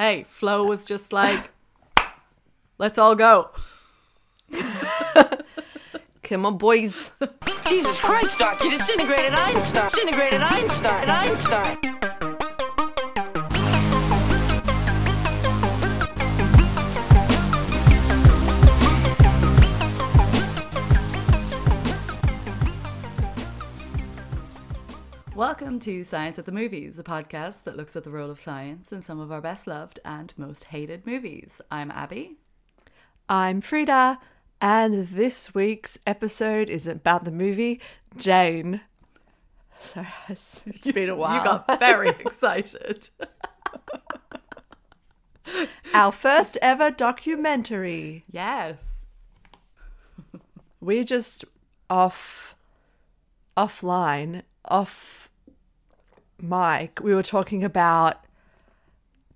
Hey, Flo was just like, let's all go. Come on, boys. Jesus Christ, Doc, you disintegrated Einstein. Disintegrated Einstein. Einstein. Welcome to Science at the Movies, a podcast that looks at the role of science in some of our best loved and most hated movies. I'm Abby. I'm Frida, and this week's episode is about the movie Jane. Sorry, it's been a while. You got very excited. Our first ever documentary. Yes. We're just off offline, off mic, we were talking about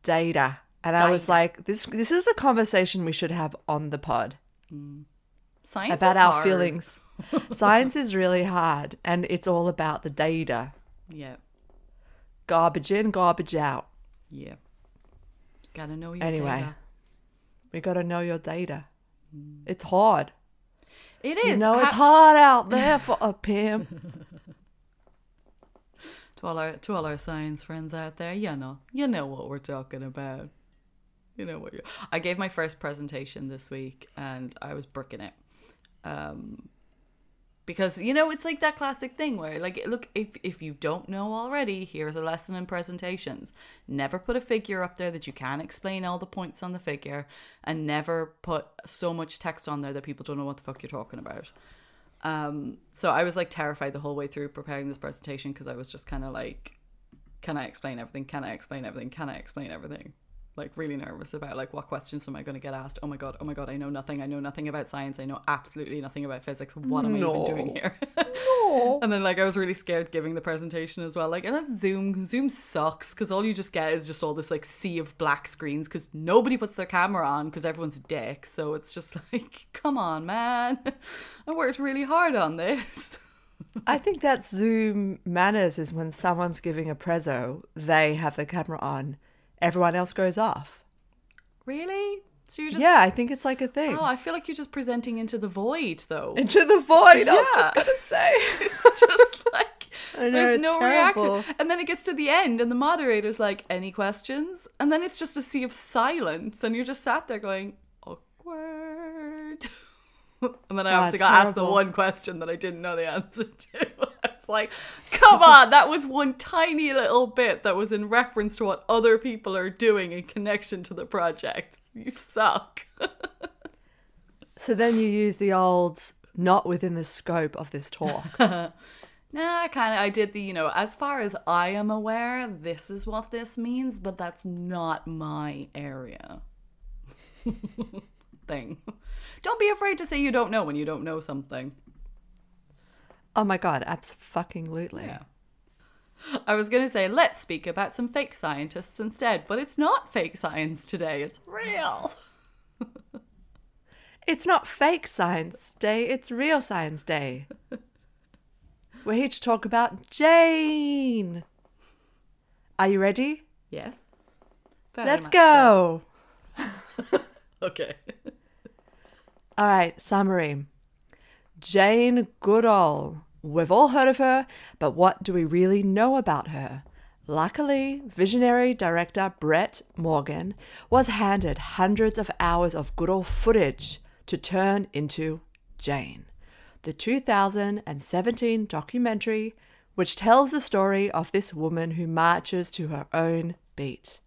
data. And I was like, this this is a conversation we should have on the pod mm. Science about our hard. feelings. Science is really hard and it's all about the data. Yeah. Garbage in, garbage out. Yeah. Gotta know your Anyway. data. We got to know your data. Mm. It's hard. It is. You know, it's hard out there for a pimp. to all our to all our science friends out there, you know, you know what we're talking about. You know what you I gave my first presentation this week and I was bricking it. Um because you know it's like that classic thing where like look if if you don't know already here's a lesson in presentations never put a figure up there that you can't explain all the points on the figure and never put so much text on there that people don't know what the fuck you're talking about um, so I was like terrified the whole way through preparing this presentation because I was just kind of like, can I explain everything? Can I explain everything? Can I explain everything? Like really nervous about like what questions am I going to get asked? Oh my god! Oh my god! I know nothing. I know nothing about science. I know absolutely nothing about physics. What am I even doing here? no. and then like I was really scared giving the presentation as well. Like and that's Zoom. Zoom sucks because all you just get is just all this like sea of black screens because nobody puts their camera on because everyone's dick. So it's just like, come on, man. I worked really hard on this. I think that Zoom manners is when someone's giving a prezzo, they have the camera on, everyone else goes off. really? So you're just yeah, I think it's like a thing. Oh, I feel like you're just presenting into the void though. Into the void, I was Yeah. just to say. It's just like know, there's no terrible. reaction. And then it gets to the end and the moderator's like, any questions? And then it's just a sea of silence and you're just sat there going, awkward. and then I God, obviously got asked the one question that I didn't know the answer to. I was like, come on, that was one tiny little bit that was in reference to what other people are doing in connection to the project. You suck. So then you use the old not within the scope of this talk. Nah, I kind of I did the you know as far as I am aware, this is what this means, but that's not my area. Thing. Don't be afraid to say you don't know when you don't know something. Oh my god, absolutely. Yeah. I was gonna say let's speak about some fake scientists instead, but it's not fake science today. It's real. It's not fake science day, it's real science day. We're here to talk about Jane. Are you ready? Yes. Very Let's go. so. Okay. All right, summary. Jane Goodall. We've all heard of her, but what do we really know about her? Luckily, visionary director Brett Morgen was handed hundreds of hours of Goodall footage to turn into Jane, the 2017 documentary which tells the story of this woman who marches to her own beat.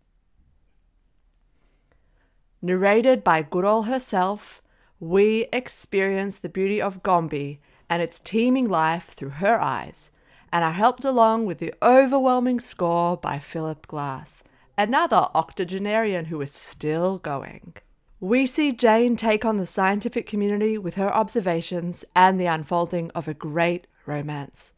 Narrated by Goodall herself, we experience the beauty of Gombe and its teeming life through her eyes, and are helped along with the overwhelming score by Philip Glass, another octogenarian who is still going. We see Jane take on the scientific community with her observations and the unfolding of a great romance.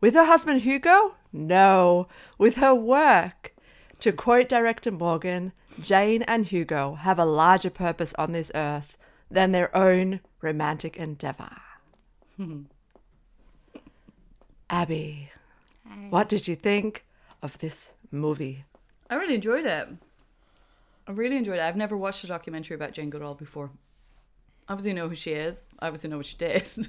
With her husband Hugo? No, with her work. To quote director Morgen, Jane and Hugo have a larger purpose on this earth than their own romantic endeavor. Abby, what did you think of this movie? I really enjoyed it. I really enjoyed it. I've never watched a documentary about Jane Goodall before. Obviously, know who she is. Obviously, know what she did,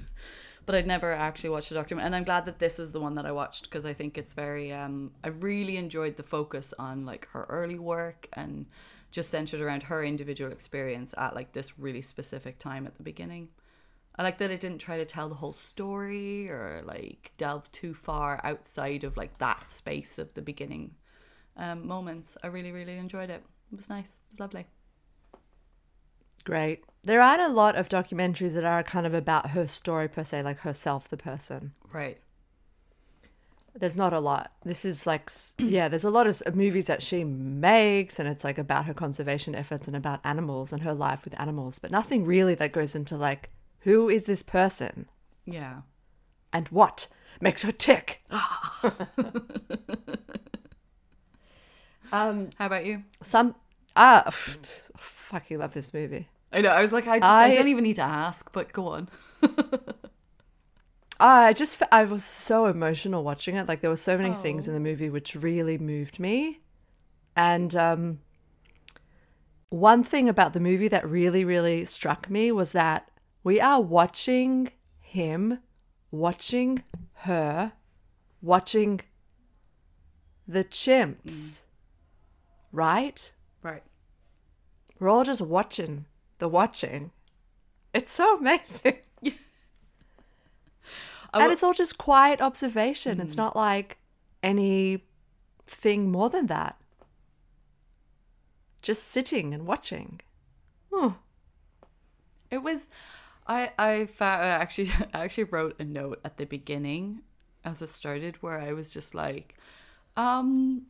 but I'd never actually watched a documentary. And I'm glad that this is the one that I watched because I think it's very. Um, I really enjoyed the focus on like her early work and just centered around her individual experience at like this really specific time at the beginning. I like that it didn't try to tell the whole story or like delve too far outside of like that space of the beginning um, moments. I really, really enjoyed it. It was nice. It was lovely. Great. There aren't a lot of documentaries that are kind of about her story per se, like herself, the person. Right. There's not a lot. This is like, yeah, there's a lot of movies that she makes, and it's like about her conservation efforts and about animals and her life with animals, but nothing really that goes into like, who is this person Yeah. and what makes her tick? um, How about you? some, ah, fucking love this movie. I know. I was like, I just, I, I- don't even need to ask, but go on. I just f- I was so emotional watching it. Like there were so many things in the movie which really moved me. And um one thing about the movie that really really struck me was that we are watching him, watching her, watching the chimps. Mm. Right? Right. We're all just watching the watching. It's so amazing. And it's all just quiet observation. It's mm. not like anything more than that. Just sitting and watching. Oh, It was, I I found actually I actually wrote a note at the beginning as it started where I was just like, um,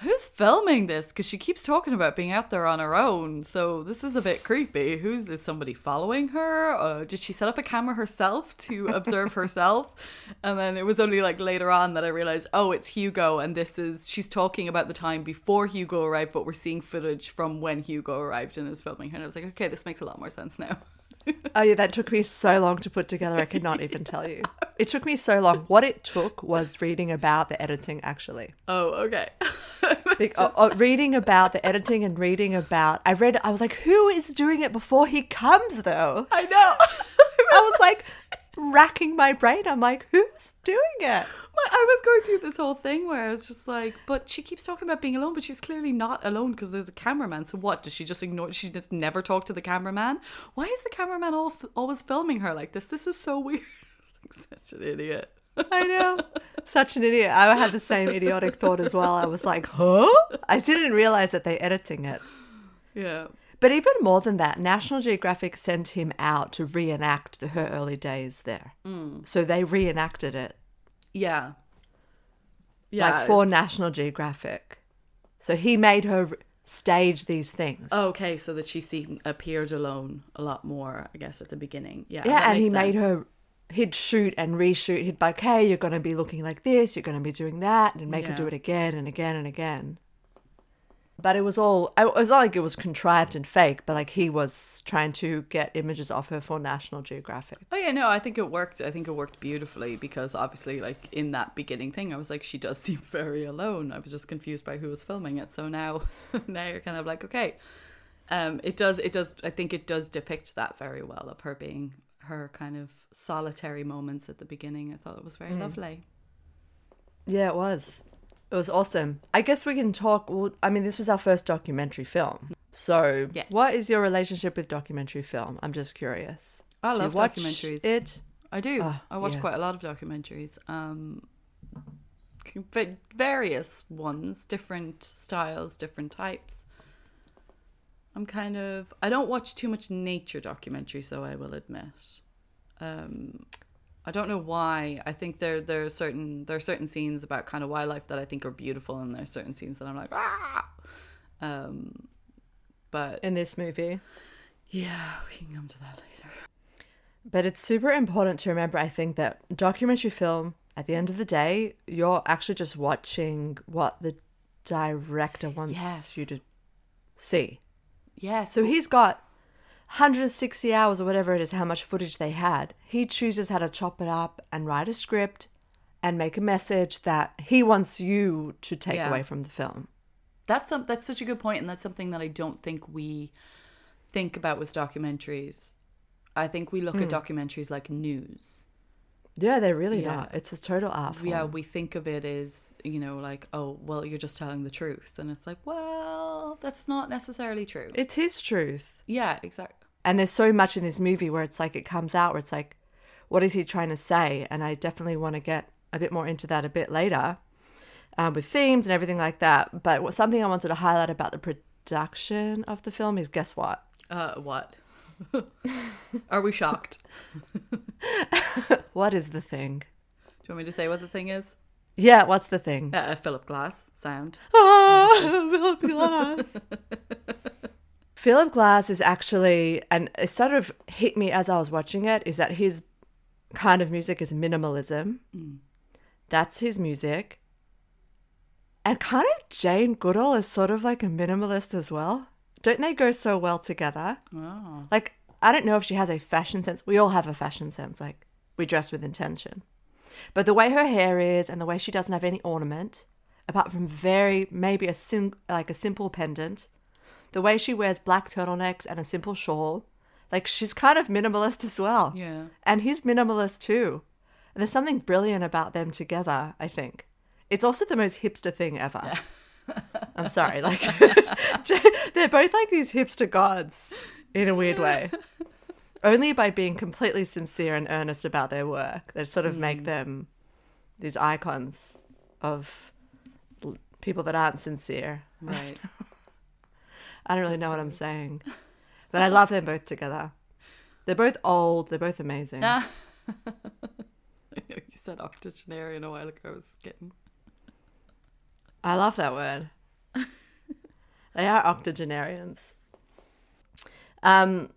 who's filming this? Because she keeps talking about being out there on her own, so this is a bit creepy. Who's is somebody following her? Or did she set up a camera herself to observe herself? And then it was only like later on that I realized, oh, it's Hugo, and this is she's talking about the time before Hugo arrived, but we're seeing footage from when Hugo arrived and is filming her. And I was like, okay, this makes a lot more sense now. oh yeah, that took me so long to put together. I could not even tell you. It took me so long. What it took was reading about the editing, actually. Oh, okay. Oh, oh, reading about the editing and reading about. I read. I was like, who is doing it before he comes? Though I know. I was like racking my brain. I'm like, who's doing it? I was going through this whole thing where I was just like, but she keeps talking about being alone, but she's clearly not alone because there's a cameraman. So what? Does she just ignore? She just never talk to the cameraman? Why is the cameraman all, always filming her like this? This is so weird. like such an idiot. I know. Such an idiot. I had the same idiotic thought as well. I was like, huh? I didn't realize that they're editing it. Yeah. But even more than that, National Geographic sent him out to reenact the- her early days there. Mm. So they reenacted it, Yeah. Yeah. like for it's- National Geographic. So he made her stage these things. Oh, okay, so that she seemed appeared alone a lot more, I guess, at the beginning. Yeah. yeah, and he makes made her. He'd shoot and reshoot. He'd be like, "Hey, you're going to be looking like this. You're going to be doing that," and make her do it again and again and again. But it was all. It was not like it was contrived and fake, but like he was trying to get images of her for National Geographic. Oh yeah, no, I think it worked. I think it worked beautifully because obviously, like in that beginning thing, I was like, she does seem very alone. I was just confused by who was filming it. So now, now you're kind of like, okay, um, it does, it does. I think it does depict that very well of her being her kind of solitary moments at the beginning. I thought it was very lovely. Yeah, it was. It was awesome. I guess we can talk. Well, I mean, this was our first documentary film. So, Yes. what is your relationship with documentary film? I'm just curious. I Do love documentaries. It. I do. Ah, I watch yeah. quite a lot of documentaries. Um, va- various ones, different styles, different types. I'm kind of. I don't watch too much nature documentaries, though. I will admit. Um, I don't know why. I think there there are certain there are certain scenes about kind of wildlife that I think are beautiful, and there are certain scenes that I'm like ah. Um, but in this movie. yeah, we can come to that later. But it's super important to remember, I think, that documentary film, at the end of the day, you're actually just watching what the director wants Yes. you to see. Yeah, So he's got 160 hours or whatever it is, how much footage they had. He chooses how to chop it up and write a script and make a message that he wants you to take Yeah. away from the film. That's some, that's such a good point, and that's something that I don't think we think about with documentaries. I think we look Hmm. at documentaries like news. Yeah, they really Yeah. are. It's a total art form. Yeah, we think of it as, you know, like, oh, well, you're just telling the truth. And it's like, well, that's not necessarily true. It's his truth. yeah, exactly. And there's so much in this movie where it's like it comes out where it's like, what is he trying to say? And I definitely want to get a bit more into that a bit later um, with themes and everything like that. But what, something I wanted to highlight about the production of the film is guess what? Uh, what? Are we shocked? What is the thing? Do you want me to say what the thing is? Yeah, what's the thing? Uh, Philip Glass sound. Ah, Philip Glass. Philip Glass is actually, and it sort of hit me as I was watching it, is that his kind of music is minimalism. That's his music. And kind of Jane Goodall is sort of like a minimalist as well. Don't they go so well together? Oh. Like, I don't know if she has a fashion sense. We all have a fashion sense. Like, we dress with intention. But the way her hair is and the way she doesn't have any ornament, apart from very, maybe a sim- like a simple pendant, the way she wears black turtlenecks and a simple shawl, like she's kind of minimalist as well. Yeah. And he's minimalist too. And there's something brilliant about them together, I think. It's also the most hipster thing ever. I'm sorry. Like, they're both like these hipster gods in a weird way. Only by being completely sincere and earnest about their work, they sort of make mm. them these icons of l- people that aren't sincere. Right. I don't really know what I'm saying, but I love them both together. They're both old. They're both amazing. You said octogenarian a while ago. I was getting. I love that word. they are octogenarians. Um,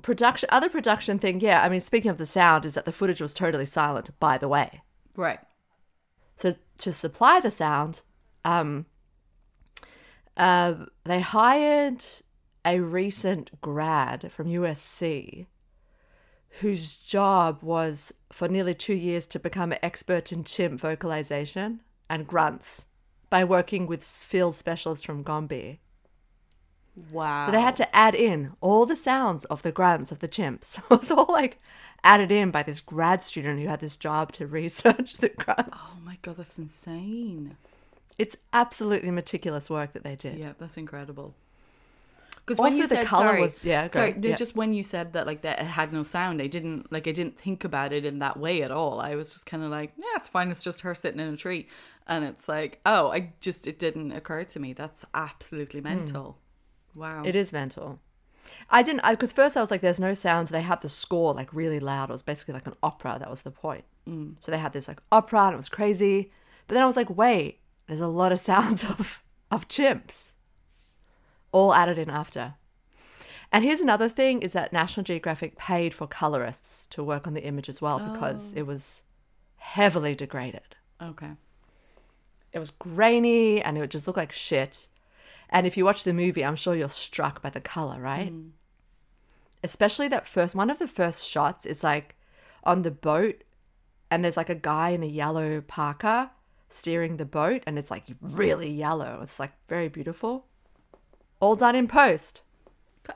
production, other production thing, yeah. I mean, speaking of the sound, is that the footage was totally silent. By the way, Right. so to supply the sound, um, uh, they hired a recent grad from USC whose job was for nearly two years to become an expert in chimp vocalization and grunts by working with field specialists from Gombe. Wow. So they had to add in all the sounds of the grunts of the chimps. It was all like added in by this grad student who had this job to research the grunts. Oh my god, that's insane. It's absolutely meticulous work that they did. Yeah, that's incredible. Because when you the said colour sorry, was- yeah, sorry, no, yeah. just when you said that like that it had no sound, I didn't like I didn't think about it in that way at all. I was just kind of like, yeah, it's fine. It's just her sitting in a tree, and it's like, oh, I just it didn't occur to me. That's absolutely hmm. mental. Wow. It is mental. I didn't because first I was like, "There's no sounds." They had the score like really loud. It was basically like an opera. That was the point. Mm. So they had this like opera, and it was crazy. But then I was like, "Wait, there's a lot of sounds of of chimps, all added in after." And here's another thing: is that National Geographic paid for colorists to work on the image as well because oh. it was heavily degraded. Okay. It was grainy and it would just look like shit. And if you watch the movie, I'm sure you're struck by the color, right? Hmm. Especially that first one of the first shots is like on the boat, and there's like a guy in a yellow parka steering the boat, and it's like really yellow. It's like very beautiful. All done in post.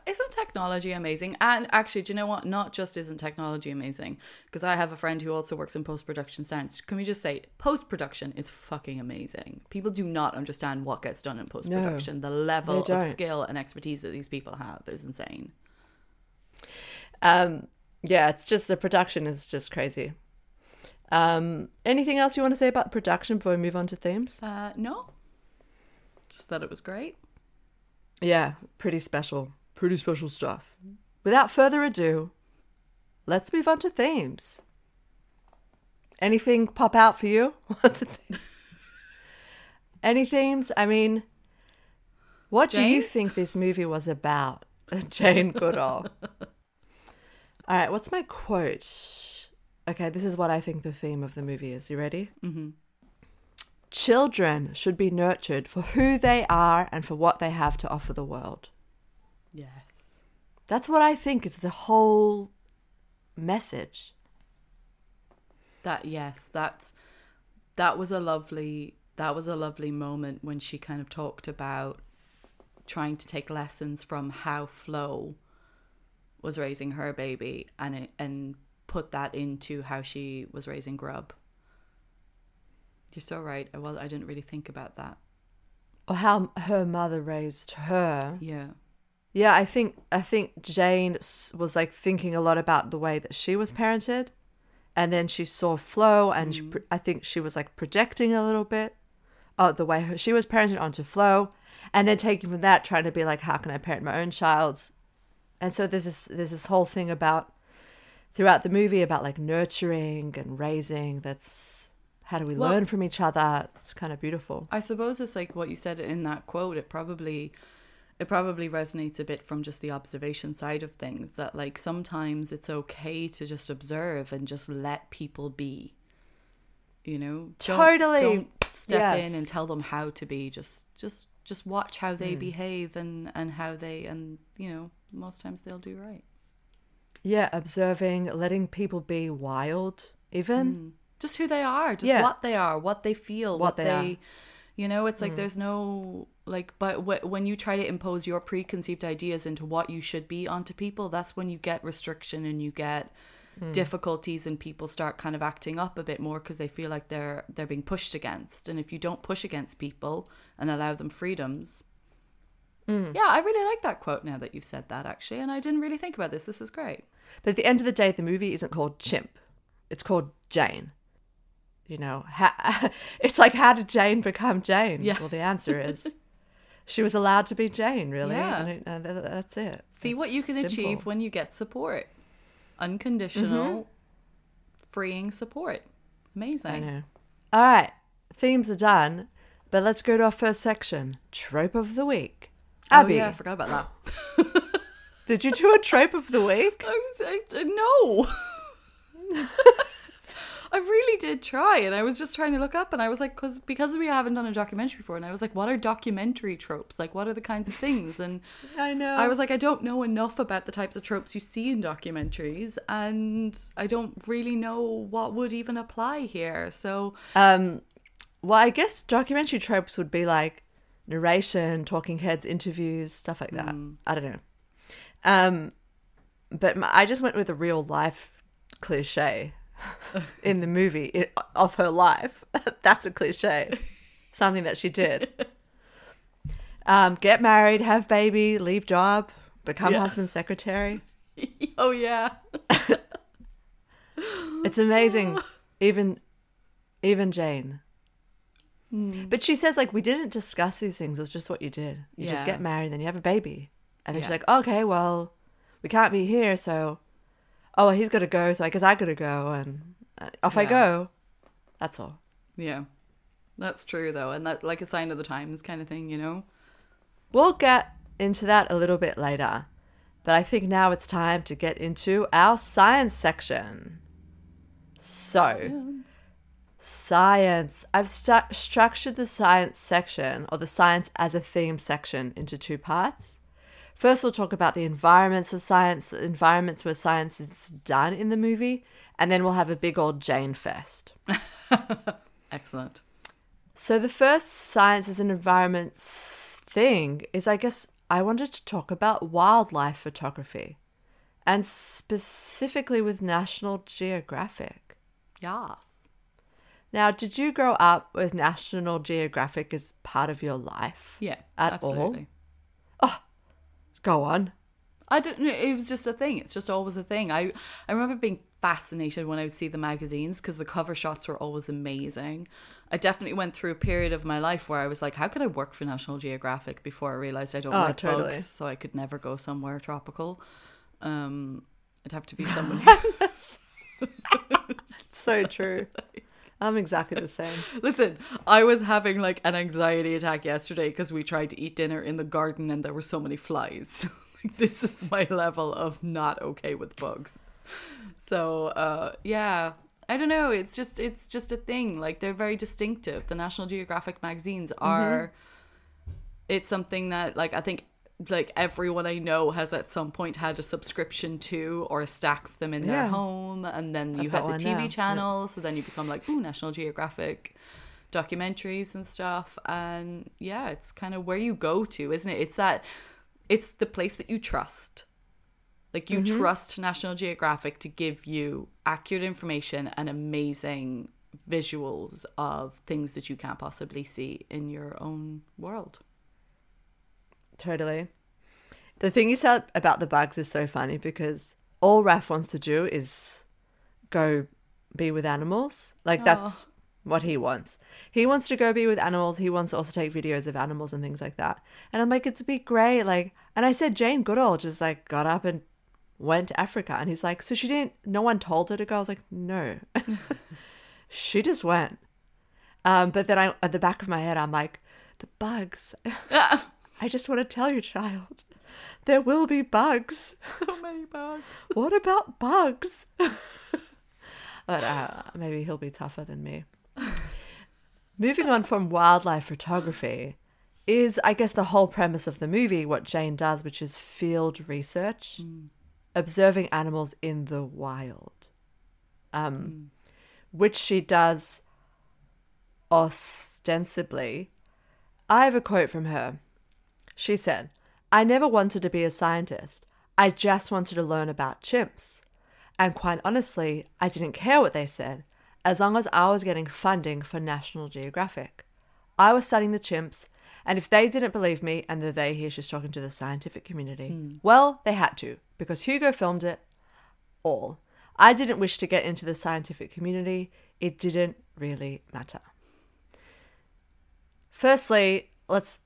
Isn't technology amazing? And actually, do you know what? Not just isn't technology amazing, because I have a friend who also works in post production sounds. Can we just say post production is fucking amazing? People do not understand what gets done in post production. the level of skill and expertise that these people have is insane. Um, yeah, it's just the production is just crazy. Um, anything else you want to say about production before we move on to themes? Uh, no, just that it was great. Yeah, pretty special. Pretty special stuff. Without further ado, let's move on to themes. Anything pop out for you? What's a theme? Any themes? I mean, what do you think this movie was about? Jane Goodall. All right, what's my quote? Okay, this is what I think the theme of the movie is. You ready? Mm-hmm. Children should be nurtured for who they are and for what they have to offer the world. Yes. That's what I think is the whole message. That yes, that's that was a lovely that was a lovely moment when she kind of talked about trying to take lessons from how Flo was raising her baby and and put that into how she was raising Grub. You're so right. I was I didn't really think about that. Or how her mother raised her. Yeah. Yeah, I think I think Jane was like thinking a lot about the way that she was parented, and then she saw Flo, and she, I think she was like projecting a little bit, uh, the way her, she was parented onto Flo, and then taking from that, trying to be like, how can I parent my own child? And so there's this there's this whole thing about throughout the movie about like nurturing and raising. That's how do we Well- learn from each other? It's kind of beautiful. I suppose it's like what you said in that quote. It probably it probably resonates a bit from just the observation side of things that like sometimes it's okay to just observe and just let people be. You know, Don't- Totally. Don't step in and tell them how to be. Just just just watch how they hmm. behave and and how they and you know most times they'll do right. Yeah, observing, letting people be wild, even. Hmm. Just who they are, just Yeah. what they are, what they feel, what, What they, they. Mm. you know, it's like there's no like, but wh- when you try to impose your preconceived ideas into what you should be onto people, that's when you get restriction and you get Mm. difficulties and people start kind of acting up a bit more because they feel like they're they're being pushed against. And if you don't push against people and allow them freedoms. Mm. Yeah, I really like that quote now that you've said that actually, and I didn't really think about this. This is great. But at the end of the day, the movie isn't called Chimp. It's called Jane. You know, ha- it's like, how did Jane become Jane? Yeah. Well, the answer is she was allowed to be Jane, really. Yeah. It- th- that's it. See what you can achieve when you get support. Unconditional, Mm-hmm. freeing support. Amazing. I know. All right, themes are done, but let's go to our first section trope of the week. Abby, Oh, yeah, I forgot about that. did you do a trope of the week? I was, I, I- no. I really did try, and I was just trying to look up, and I was like, because because we haven't done a documentary before, and I was like, what are documentary tropes? Like, what are the kinds of things? And I know. I was like, I don't know enough about the types of tropes you see in documentaries, and I don't really know what would even apply here. So Um, well, I guess documentary tropes would be like narration, talking heads, interviews, stuff like that. I don't know. Um, but my, I just went with a real life cliche in the movie of her life. That's a cliche, something that she did. Um, get married, have baby, leave job, become Yeah. husband secretary. oh yeah. It's amazing. even even Jane. But she says like we didn't discuss these things. It was just what you did. You just get married, then you have a baby, and then she's like, okay, well, we can't be here, so oh, well, he's got to go, so I guess I got to go, and uh, off I go. That's all. Yeah. That's true though, and that like a sign of the times kind of thing, you know? We'll get into that a little bit later, but I think now it's time to get into our science section. So. Science. I've stu- structured the science section or the science as a theme section into two parts. First, we'll talk about the environments of science, environments where science is done in the movie, and then we'll have a big old Jane fest. Excellent. So, the first sciences and environments thing is, I guess, I wanted to talk about wildlife photography, and specifically with National Geographic. Yes. Now, did you grow up with National Geographic as part of your life? Yeah. At absolutely. Go on. I don't know. It was just a thing. It's just always a thing. I I remember being fascinated when I would see the magazines because the cover shots were always amazing. I definitely went through a period of my life where I was like, how could I work for National Geographic before I realized I don't Oh, like totally. bugs, so I could never go somewhere tropical. Um, it'd have to be someone. So true. I'm exactly the same. Listen, I was having like an anxiety attack yesterday because we tried to eat dinner in the garden and there were so many flies. like, this is my level of not okay with bugs. So, uh, yeah, I don't know. It's just it's just a thing. Like they're very distinctive. The National Geographic magazines are. It's something that like I think like everyone I know has at some point had a subscription to or a stack of them in their Yeah. home, and then you got had the TV now. channel. So then you become like, ooh, National Geographic. documentaries and stuff. And yeah, it's kind of where you go to, isn't it? It's that, it's the place that you trust. Like you mm-hmm. trust National Geographic to give you accurate information and amazing visuals of things that you can't possibly see in your own world. Totally. The thing you said about the bugs is so funny because all Raph wants to do is go be with animals. Like that's what he wants. He wants to go be with animals. He wants to also take videos of animals and things like that. And I'm like, it'd be great. Like, and I said Jane Goodall just like got up and went to Africa, and he's like, so she didn't. No one told her to go. I was like, no, she just went. Um, but then I, at the back of my head, I'm like, the bugs. I just want to tell you, child, there will be bugs. so many bugs. What about bugs? but uh, maybe he'll be tougher than me. Moving on from wildlife photography is, I guess, the whole premise of the movie, what Jane does, which is field research, observing animals in the wild, um, which she does ostensibly. I have a quote from her. She said, I never wanted to be a scientist. I just wanted to learn about chimps. And quite honestly, I didn't care what they said, as long as I was getting funding for National Geographic. I was studying the chimps, and if they didn't believe me, and the they here, she's talking to the scientific community, hmm. well, they had to, because Hugo filmed it all. I didn't wish to get into the scientific community, it didn't really matter. Firstly, let's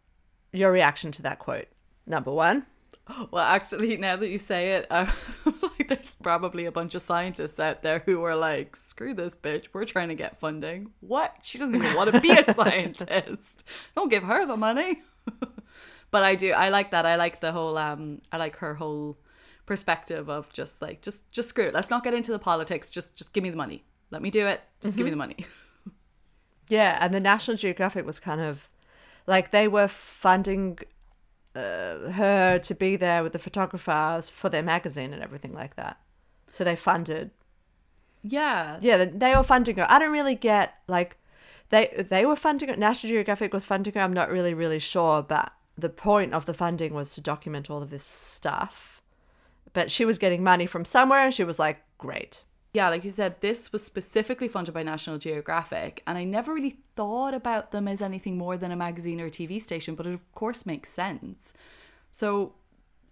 your reaction to that quote. Number one, Well, actually, now that you say it, I'm like, there's probably a bunch of scientists out there who are like, "Screw this bitch, we're trying to get funding." What? She doesn't even want to be a scientist. Don't give her the money. but I do. I like that. I like the whole. Um, I like her whole perspective of just like, just, just screw it. Let's not get into the politics. Just, just give me the money. Let me do it. Just give me the money. Yeah, and the National Geographic was kind of like they were funding uh, her to be there with the photographers for their magazine and everything like that. So they funded. yeah. Yeah, they- were funding her. I don't really get like they they were funding her. National Geographic was funding her. I'm not really really sure, but the point of the funding was to document all of this stuff. But she was getting money from somewhere, and she was like, "Great." Yeah, like you said, this was specifically funded by National Geographic, and I never really thought about them as anything more than a magazine or a TV station, but it of course makes sense. So,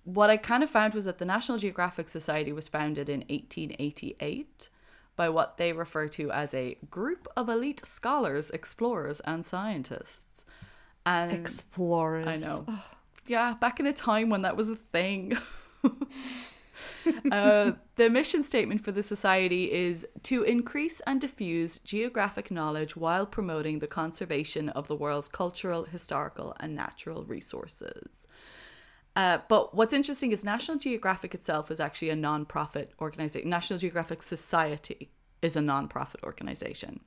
what I kind of found was that the National Geographic Society was founded in 1888 by what they refer to as a group of elite scholars, explorers, and scientists. And Explorers. I know. Yeah, back in a time when that was a thing. uh, the mission statement for the society is to increase and diffuse geographic knowledge while promoting the conservation of the world's cultural, historical, and natural resources. Uh, but what's interesting is National Geographic itself is actually a non-profit organization. National Geographic Society is a non-profit organization.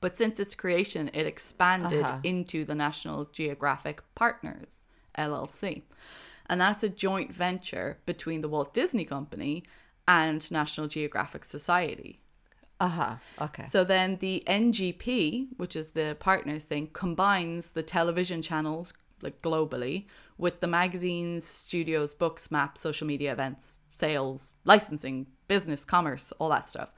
But since its creation, it expanded Uh-huh. into the National Geographic Partners, LLC. And that's a joint venture between the Walt Disney Company and National Geographic Society. Uh huh. Okay. So then the NGP, which is the partners thing, combines the television channels like globally with the magazines, studios, books, maps, social media events, sales, licensing, business, commerce, all that stuff.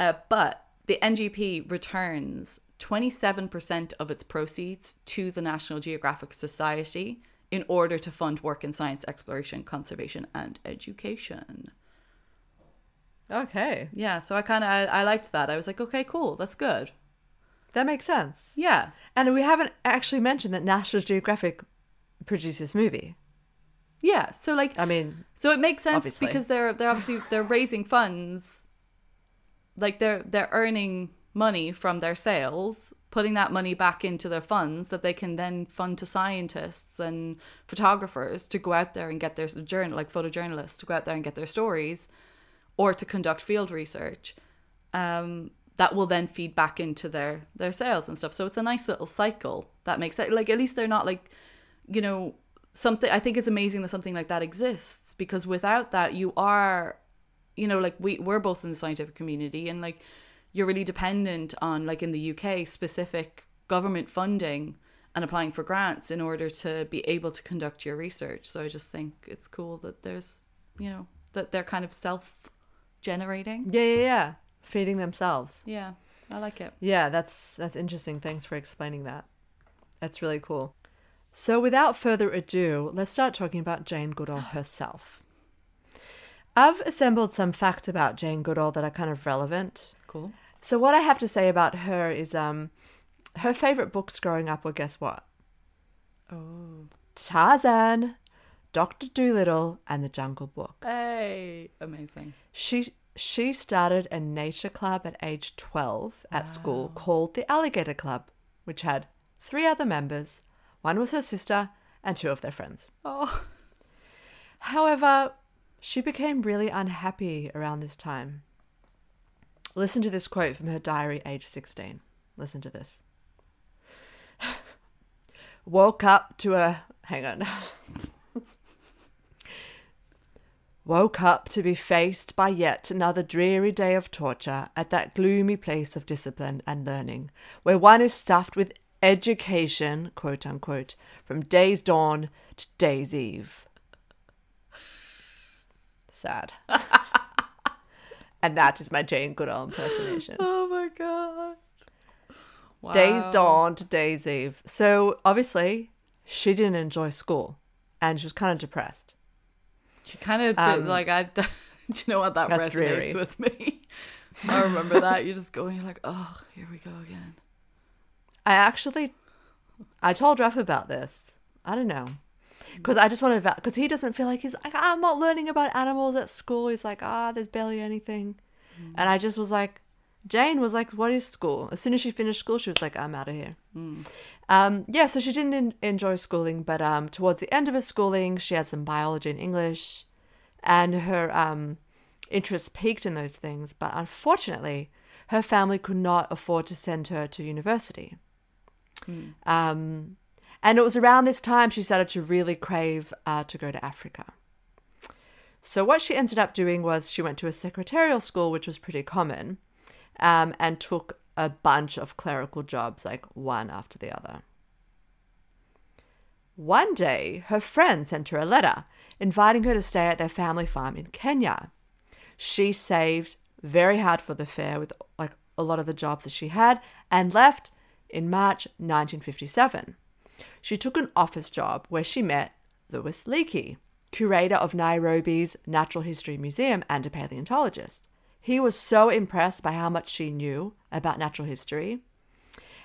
Uh, but the NGP returns 27% of its proceeds to the National Geographic Society in order to fund work in science, exploration, conservation, and education. okay. Yeah, so I kind of I, I liked that. I was like, okay, cool, that's good. That makes sense. Yeah, And we haven't actually mentioned that National Geographic produced this movie. yeah. So like, I mean, so it makes sense obviously. because they're they're obviously they're raising funds. Like they're they're earning money from their sales, putting that money back into their funds that they can then fund to scientists and photographers to go out there and get their journal, like photojournalists, to go out there and get their stories, or to conduct field research. Um, that will then feed back into their their sales and stuff. So it's a nice little cycle that makes it like at least they're not like, you know, something. I think it's amazing that something like that exists because without that, you are, you know, like we we're both in the scientific community and like you're really dependent on like in the UK specific government funding and applying for grants in order to be able to conduct your research. So I just think it's cool that there's, you know, that they're kind of self generating. Yeah, yeah, yeah. Feeding themselves. Yeah, I like it. Yeah, that's that's interesting. Thanks for explaining that. That's really cool. So without further ado, let's start talking about Jane Goodall herself. I've assembled some facts about Jane Goodall that are kind of relevant. Cool. So what I have to say about her is um her favorite books growing up were guess what? Oh. Tarzan, Doctor Dolittle, and The Jungle Book. Hey, amazing. She she started a nature club at age 12 at school called the Alligator Club, which had three other members. One was her sister and two of their friends. Oh. However, she became really unhappy around this time. Listen to this quote from her diary, age 16. Listen to this. Woke up to a. Hang on. Woke up to be faced by yet another dreary day of torture at that gloomy place of discipline and learning, where one is stuffed with education, quote unquote, from day's dawn to day's eve. Sad. And that is my Jane Goodall impersonation. Oh my god. Wow. Day's dawn to day's eve. So obviously, she didn't enjoy school, and she was kind of depressed. She kind of Um, like I. Do you know what that resonates dreary. with me? I remember that. You just go and you're like, oh, here we go again. I actually, I told Raf about this. I don't know. Because I just wanted to, because he doesn't feel like he's like, I'm not learning about animals at school. He's like, ah, there's barely anything. And I just was like, Jane was like, what is school? As soon as she finished school, she was like, I'm out of here. Um, yeah, so she didn't en- enjoy schooling, but um, towards the end of her schooling, she had some biology and English, and her um, interest peaked in those things. But unfortunately, her family could not afford to send her to university. Um, and it was around this time she started to really crave uh, to go to Africa. So, what she ended up doing was she went to a secretarial school, which was pretty common, um, and took a bunch of clerical jobs, like one after the other. One day, her friend sent her a letter inviting her to stay at their family farm in Kenya. She saved very hard for the fare with like a lot of the jobs that she had and left in March 1957. She took an office job where she met Louis Leakey, curator of Nairobi's Natural History Museum and a paleontologist. He was so impressed by how much she knew about natural history,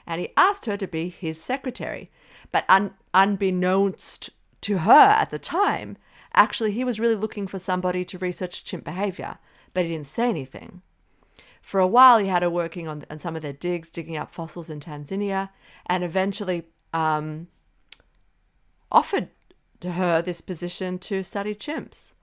and he asked her to be his secretary. But un- unbeknownst to her at the time, actually, he was really looking for somebody to research chimp behavior, but he didn't say anything. For a while, he had her working on, on some of their digs, digging up fossils in Tanzania, and eventually um, offered to her this position to study chimps,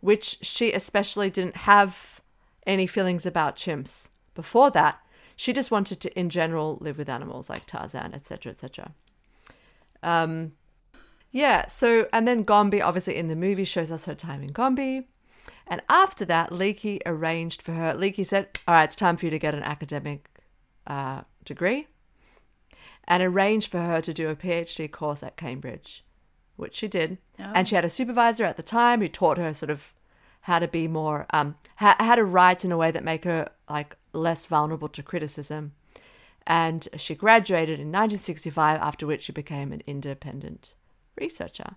which she especially didn't have any feelings about chimps before that. She just wanted to, in general, live with animals like Tarzan, etc., etc. Um, yeah. So, and then Gombe, obviously, in the movie, shows us her time in Gombe. And after that, Leakey arranged for her. Leakey said, "All right, it's time for you to get an academic uh, degree," and arranged for her to do a PhD course at Cambridge, which she did. And she had a supervisor at the time who taught her sort of how to be more, um, how, how to write in a way that make her like less vulnerable to criticism. And she graduated in 1965, after which she became an independent researcher.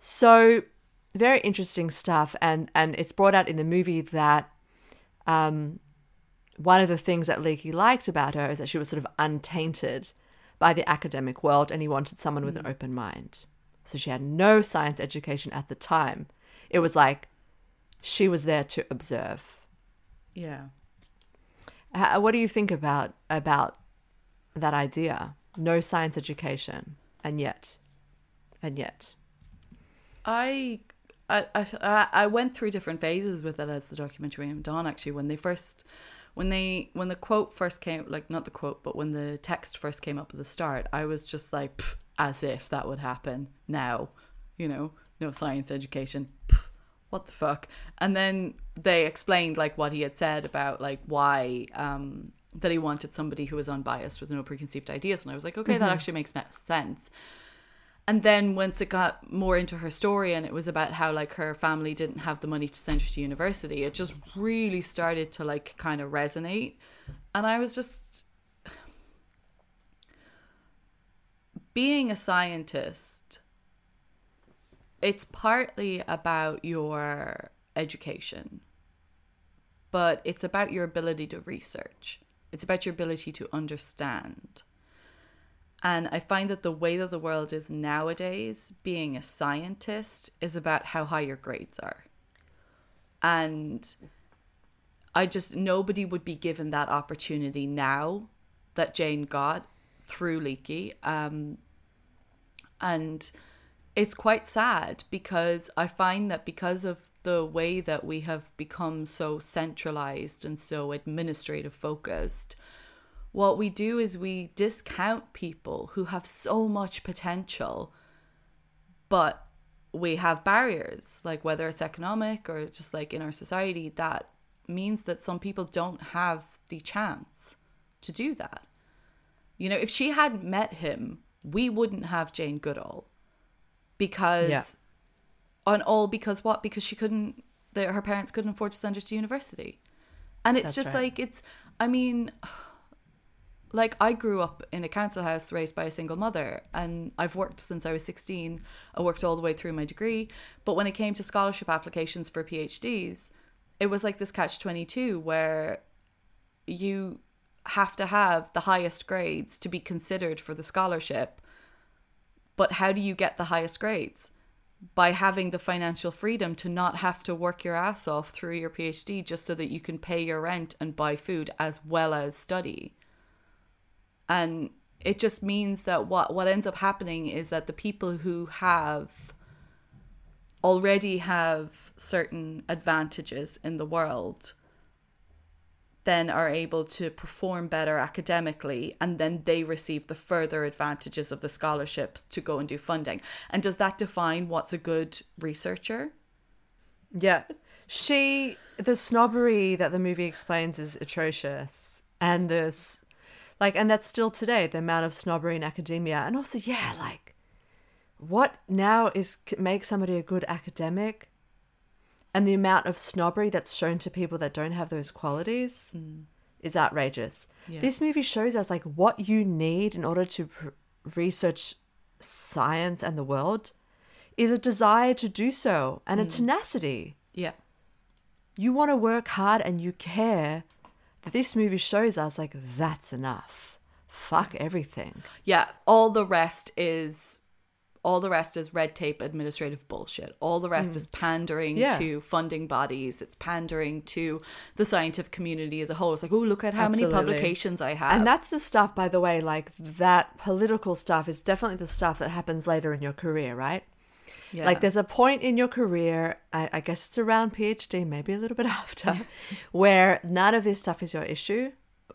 So very interesting stuff, and and it's brought out in the movie that um, one of the things that Leakey liked about her is that she was sort of untainted by the academic world, and he wanted someone with an open mind. So she had no science education at the time. It was like she was there to observe. Yeah. How, what do you think about about that idea? No science education, and yet, and yet, I, I, I, I went through different phases with it as the documentary went on. Actually, when they first, when they, when the quote first came, like not the quote, but when the text first came up at the start, I was just like, "Pff, as if that would happen now, you know, no science education. Pff, what the fuck? And then they explained like what he had said about like why, um, that he wanted somebody who was unbiased with no preconceived ideas. And I was like, okay, that actually makes sense. And then once it got more into her story and it was about how like her family didn't have the money to send her to university, it just really started to like kind of resonate. And I was just being a scientist it's partly about your education, but it's about your ability to research. It's about your ability to understand. And I find that the way that the world is nowadays, being a scientist is about how high your grades are. And I just, nobody would be given that opportunity now that Jane got through Leakey. Um, and it's quite sad because I find that because of the way that we have become so centralized and so administrative focused, what we do is we discount people who have so much potential, but we have barriers, like whether it's economic or just like in our society, that means that some people don't have the chance to do that. You know, if she hadn't met him, we wouldn't have Jane Goodall because Yeah. on all because what because she couldn't that her parents couldn't afford to send her to university and it's That's just right. like it's i mean like i grew up in a council house raised by a single mother and i've worked since i was 16 i worked all the way through my degree but when it came to scholarship applications for phds it was like this catch 22 where you have to have the highest grades to be considered for the scholarship but how do you get the highest grades? By having the financial freedom to not have to work your ass off through your PhD just so that you can pay your rent and buy food as well as study. And it just means that what, what ends up happening is that the people who have already have certain advantages in the world then are able to perform better academically and then they receive the further advantages of the scholarships to go and do funding and does that define what's a good researcher Yeah. She, the snobbery that the movie explains is atrocious. And there's, like, and that's still today, the amount of snobbery in academia. And also, yeah, like, what now is make somebody a good academic? And the amount of snobbery that's shown to people that don't have those qualities mm. is outrageous. Yeah. This movie shows us, like, what you need in order to pr- research science and the world is a desire to do so and a mm. tenacity. Yeah. You want to work hard and you care. That this movie shows us like that's enough. Fuck everything. Yeah all the rest is all the rest is red tape administrative bullshit all the rest is pandering Mm. Yeah. to funding bodies it's pandering to the scientific community as a whole it's like oh look at how Absolutely. many publications i have and that's the stuff by the way like that political stuff is definitely the stuff that happens later in your career right yeah. like there's a point in your career I, I guess it's around phd maybe a little bit after where none of this stuff is your issue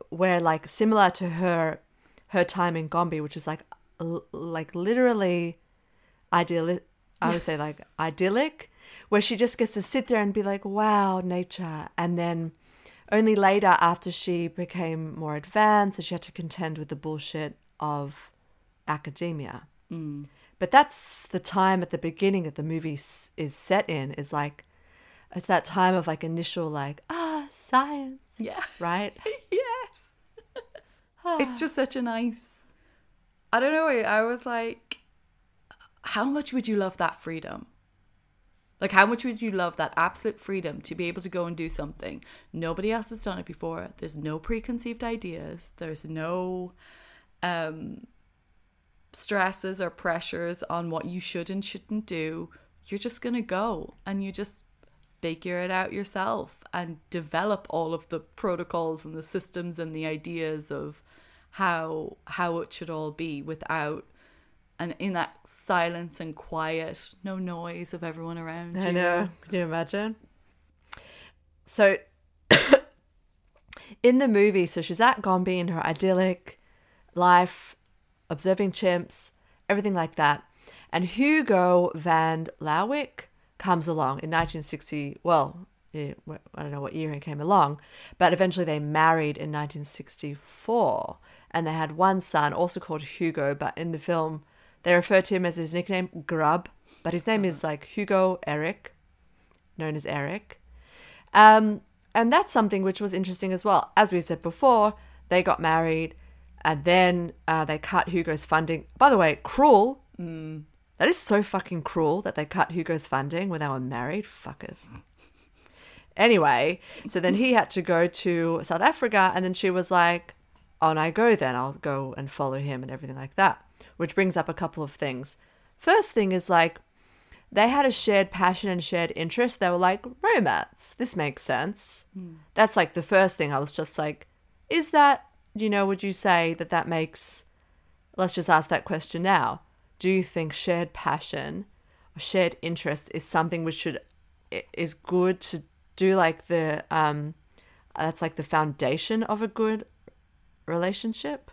where like similar to her her time in gombe which is like like literally idyllic i would say like idyllic where she just gets to sit there and be like wow nature and then only later after she became more advanced that she had to contend with the bullshit of academia but that's the time at the beginning that the movie is set in is like it's that time of like initial like ah science yeah right yes. it's just such a nice. I don't know. I was like, how much would you love that freedom? Like, how much would you love that absolute freedom to be able to go and do something? Nobody else has done it before. There's no preconceived ideas. There's no um, stresses or pressures on what you should and shouldn't do. You're just going to go and you just figure it out yourself and develop all of the protocols and the systems and the ideas of how how it should all be without and in that silence and quiet no noise of everyone around you I know. Can you imagine? So, in the movie, so she's at Gombe in her idyllic life, observing chimps, everything like that. And Hugo van Lawick comes along in 1960, well, eh, I don't know what year he came along, but eventually they married in 1964 and they had one son, also called Hugo, but in the film they refer to him as his nickname Grub, but his name is like Hugo Eric, known as Eric. Um, and that's something which was interesting as well. As we said before, they got married and then uh, they cut Hugo's funding. By the way, cruel. That is so fucking cruel that they cut Hugo's funding when they were married. Fuckers. Anyway, so then he had to go to South Africa, and then she was like, On I go then. I'll go and follow him and everything like that. Which brings up a couple of things. First thing is like, they had a shared passion and shared interest. They were like, romance. This makes sense. That's like the first thing. I was just like, is that, you know, would you say that that makes, let's just ask that question now. Do you think shared passion or shared interest is something which should, is good to do like the, um, that's like the foundation of a good relationship?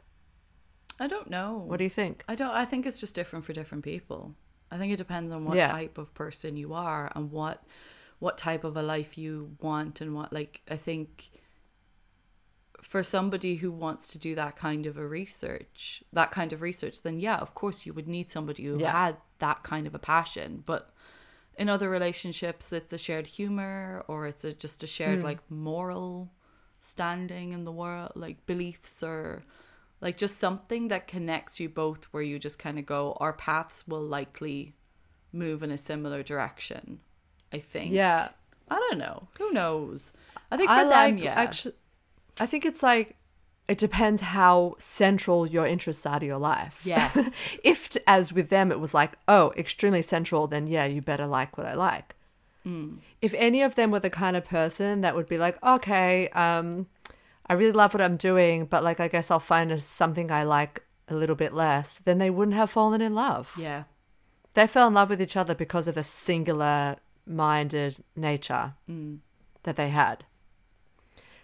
I don't know. What do you think? I don't. I think it's just different for different people. I think it depends on what Yeah. type of person you are and what what type of a life you want and what like. I think for somebody who wants to do that kind of a research, that kind of research, then yeah, of course you would need somebody who Yeah. had that kind of a passion. But in other relationships, it's a shared humor or it's a, just a shared hmm. like moral standing in the world, like beliefs or like just something that connects you both where you just kind of go our paths will likely move in a similar direction i think Yeah. i don't know who knows i think for I them like yeah actually. I think it's like it depends how central your interests are to your life. Yes. if, t- as with them, it was like, oh, extremely central, then yeah, you better like what I like. Hmm. If any of them were the kind of person that would be like, okay, um, I really love what I'm doing, but like, I guess I'll find something I like a little bit less, then they wouldn't have fallen in love. yeah They fell in love with each other because of the singular minded nature that they had.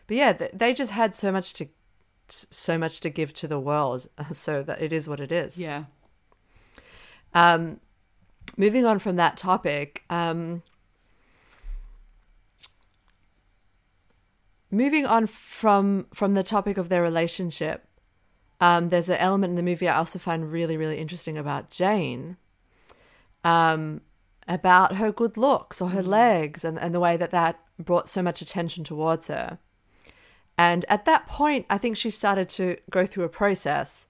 But yeah, they just had so much to so much to give to the world, so that it is what it is. yeah Um, moving on from that topic, um, moving on from from the topic of their relationship, um, there's an element in the movie I also find really really interesting about Jane, um, about her good looks or her legs and and the way that that brought so much attention towards her. And at that point, I think she started to go through a process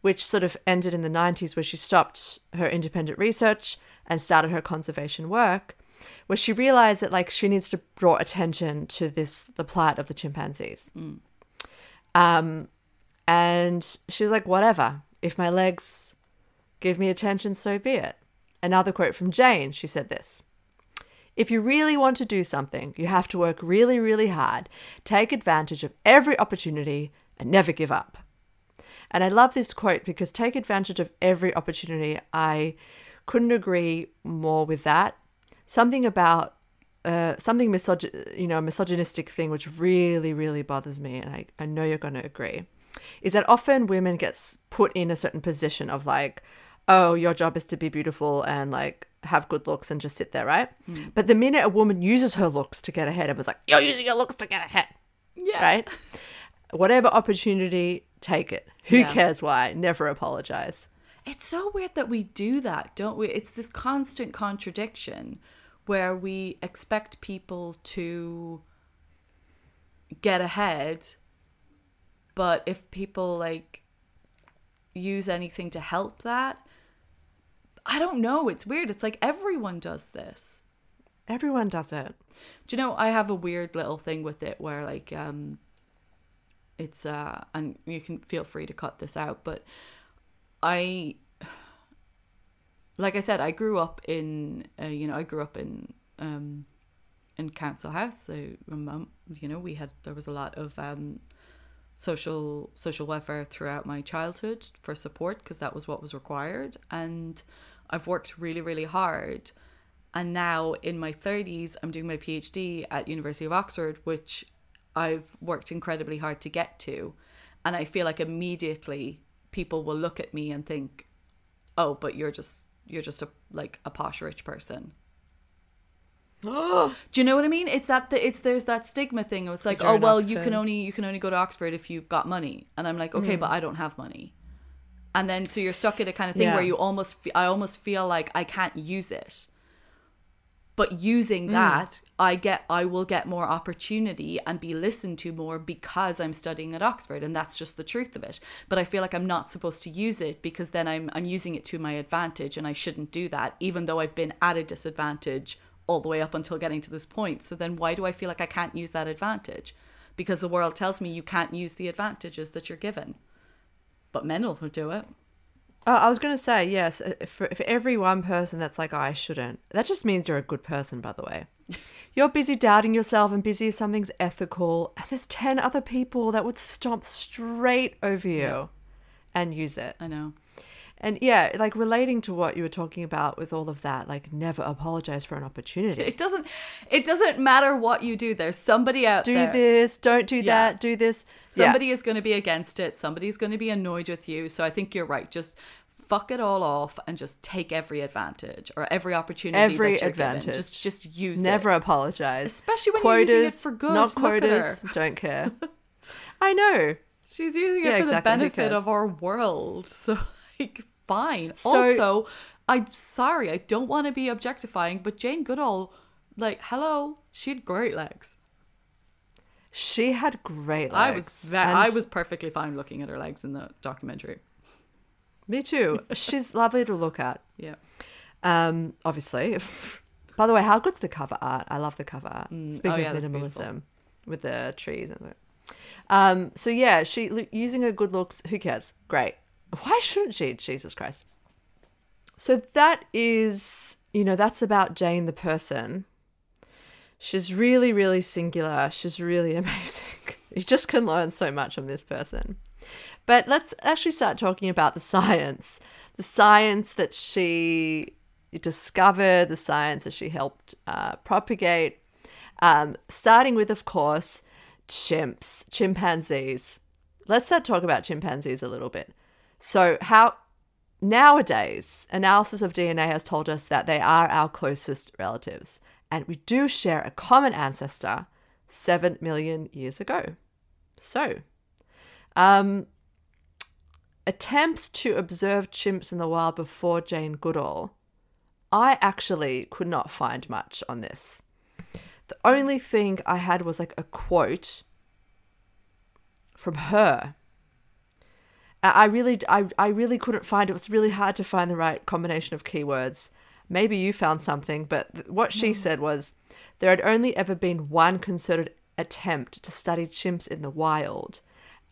which sort of ended in the 90s where she stopped her independent research and started her conservation work where she realized that like she needs to draw attention to this the plight of the chimpanzees um and she was like whatever if my legs give me attention so be it another quote from jane she said this if you really want to do something, you have to work really, really hard, take advantage of every opportunity, and never give up. And I love this quote because take advantage of every opportunity. I couldn't agree more with that. Something about uh, something misog- you know, misogynistic thing which really, really bothers me, and I, I know you're going to agree, is that often women get put in a certain position of like, oh, your job is to be beautiful and like have good looks and just sit there, right? But the minute a woman uses her looks to get ahead, everyone's like, you're using your looks to get ahead, yeah right? Whatever opportunity, take it. Who Yeah. cares why? Never apologize. It's so weird that we do that, don't we? It's this constant contradiction where we expect people to get ahead, but if people like use anything to help that, I don't know. It's weird. It's like everyone does this. Everyone does it. Do you know I have a weird little thing with it where like um it's uh and you can feel free to cut this out, but I like I said, I grew up in uh, you know, I grew up in um in council house. So my mum, you know, we had there was a lot of um social social welfare throughout my childhood for support because that was what was required. And I've worked really really hard. And now in my 30s I'm doing my PhD at University of Oxford which I've worked incredibly hard to get to. And I feel like immediately people will look at me and think oh but you're just you're just a like a posh rich person Do you know what I mean? It's that the, it's there's that stigma thing. It's like, oh well, you can only you can only go to Oxford if you've got money, and I'm like, okay, but I don't have money, and then so you're stuck in a kind of thing Yeah. where you almost I almost feel like I can't use it, but using mm. that I get I will get more opportunity and be listened to more because I'm studying at Oxford, and that's just the truth of it. But I feel like I'm not supposed to use it because then I'm I'm using it to my advantage, and I shouldn't do that, even though I've been at a disadvantage all the way up until getting to this point. So then why do I feel like I can't use that advantage? Because the world tells me you can't use the advantages that you're given. But men will do it. Oh, I was going to say, yes, uh, for, for every one person that's like, oh, I shouldn't, that just means you're a good person, by the way. You're busy doubting yourself and busy if something's ethical, and there's 10 other people that would stomp straight over you and use it. I know. And yeah, like relating to what you were talking about with all of that, like never apologize for an opportunity. It doesn't it doesn't matter what you do. There's somebody out do there. this, don't do Yeah. that, do this. Yeah. Somebody is going to be against it. Somebody's going to be annoyed with you. So I think you're right. Just fuck it all off and just take every advantage or every opportunity Every advantage. given. Just just use Never it. apologize. Especially when you're using it for good. Not quotas. Don't care. I know. She's using it for exactly. The benefit of our world. So like fine. So- also, I'm sorry. I don't want to be objectifying, but Jane Goodall like hello, she had great legs. She had great legs. I was ve- I was perfectly fine looking at her legs in the documentary. Me too. She's lovely to look at. Yeah. Um, obviously. By the way, how good's the cover art? I love the cover art. Speaking Oh, yeah, of minimalism, with the trees and the. Um, so yeah, she using her good looks. Who cares? Great. Why shouldn't she? Jesus Christ. So that is, you know, that's about Jane the person. She's really, really singular. She's really amazing. You just can learn so much from this person. But let's actually start talking about the science. The science that she discovered, the science that she helped uh, propagate. Um, starting with, of course, chimps, chimpanzees. Let's start talk about chimpanzees a little bit. So, how nowadays analysis of DNA has told us that they are our closest relatives, and we do share a common ancestor seven million years ago. So, um, attempts to observe chimps in the wild before Jane Goodall, I actually could not find much on this. The only thing I had was like a quote from her. I really, I, I really couldn't find. It was really hard to find the right combination of keywords. Maybe you found something, but th- what she hmm. said was there had only ever been one concerted attempt to study chimps in the wild,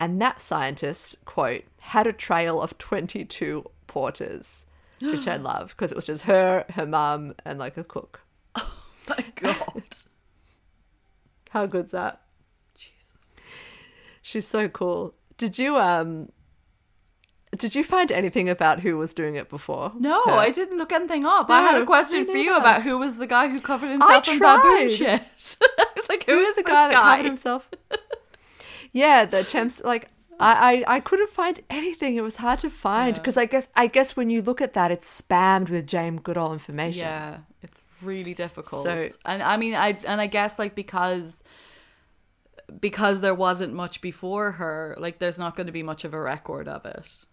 and that scientist quote had a trail of twenty-two porters, which I love because it was just her, her mum, and like a cook. Oh my God. How good's that? Jesus. She's so cool. Did you um? Did you find anything about who was doing it before? No, her? I didn't look anything up. I had a question for you about who was the guy who covered himself in baboon tried. shit. I was like, Who who was is the guy, guy? that covered himself? Yeah, the chimps. Like I, I, I couldn't find anything. It was hard to find because I guess, I guess when you look at that, it's spammed with James Goodall information. Yeah, it's really difficult. So- and I mean, I and I guess like because because there wasn't much before her, like there's not going to be much of a record of it.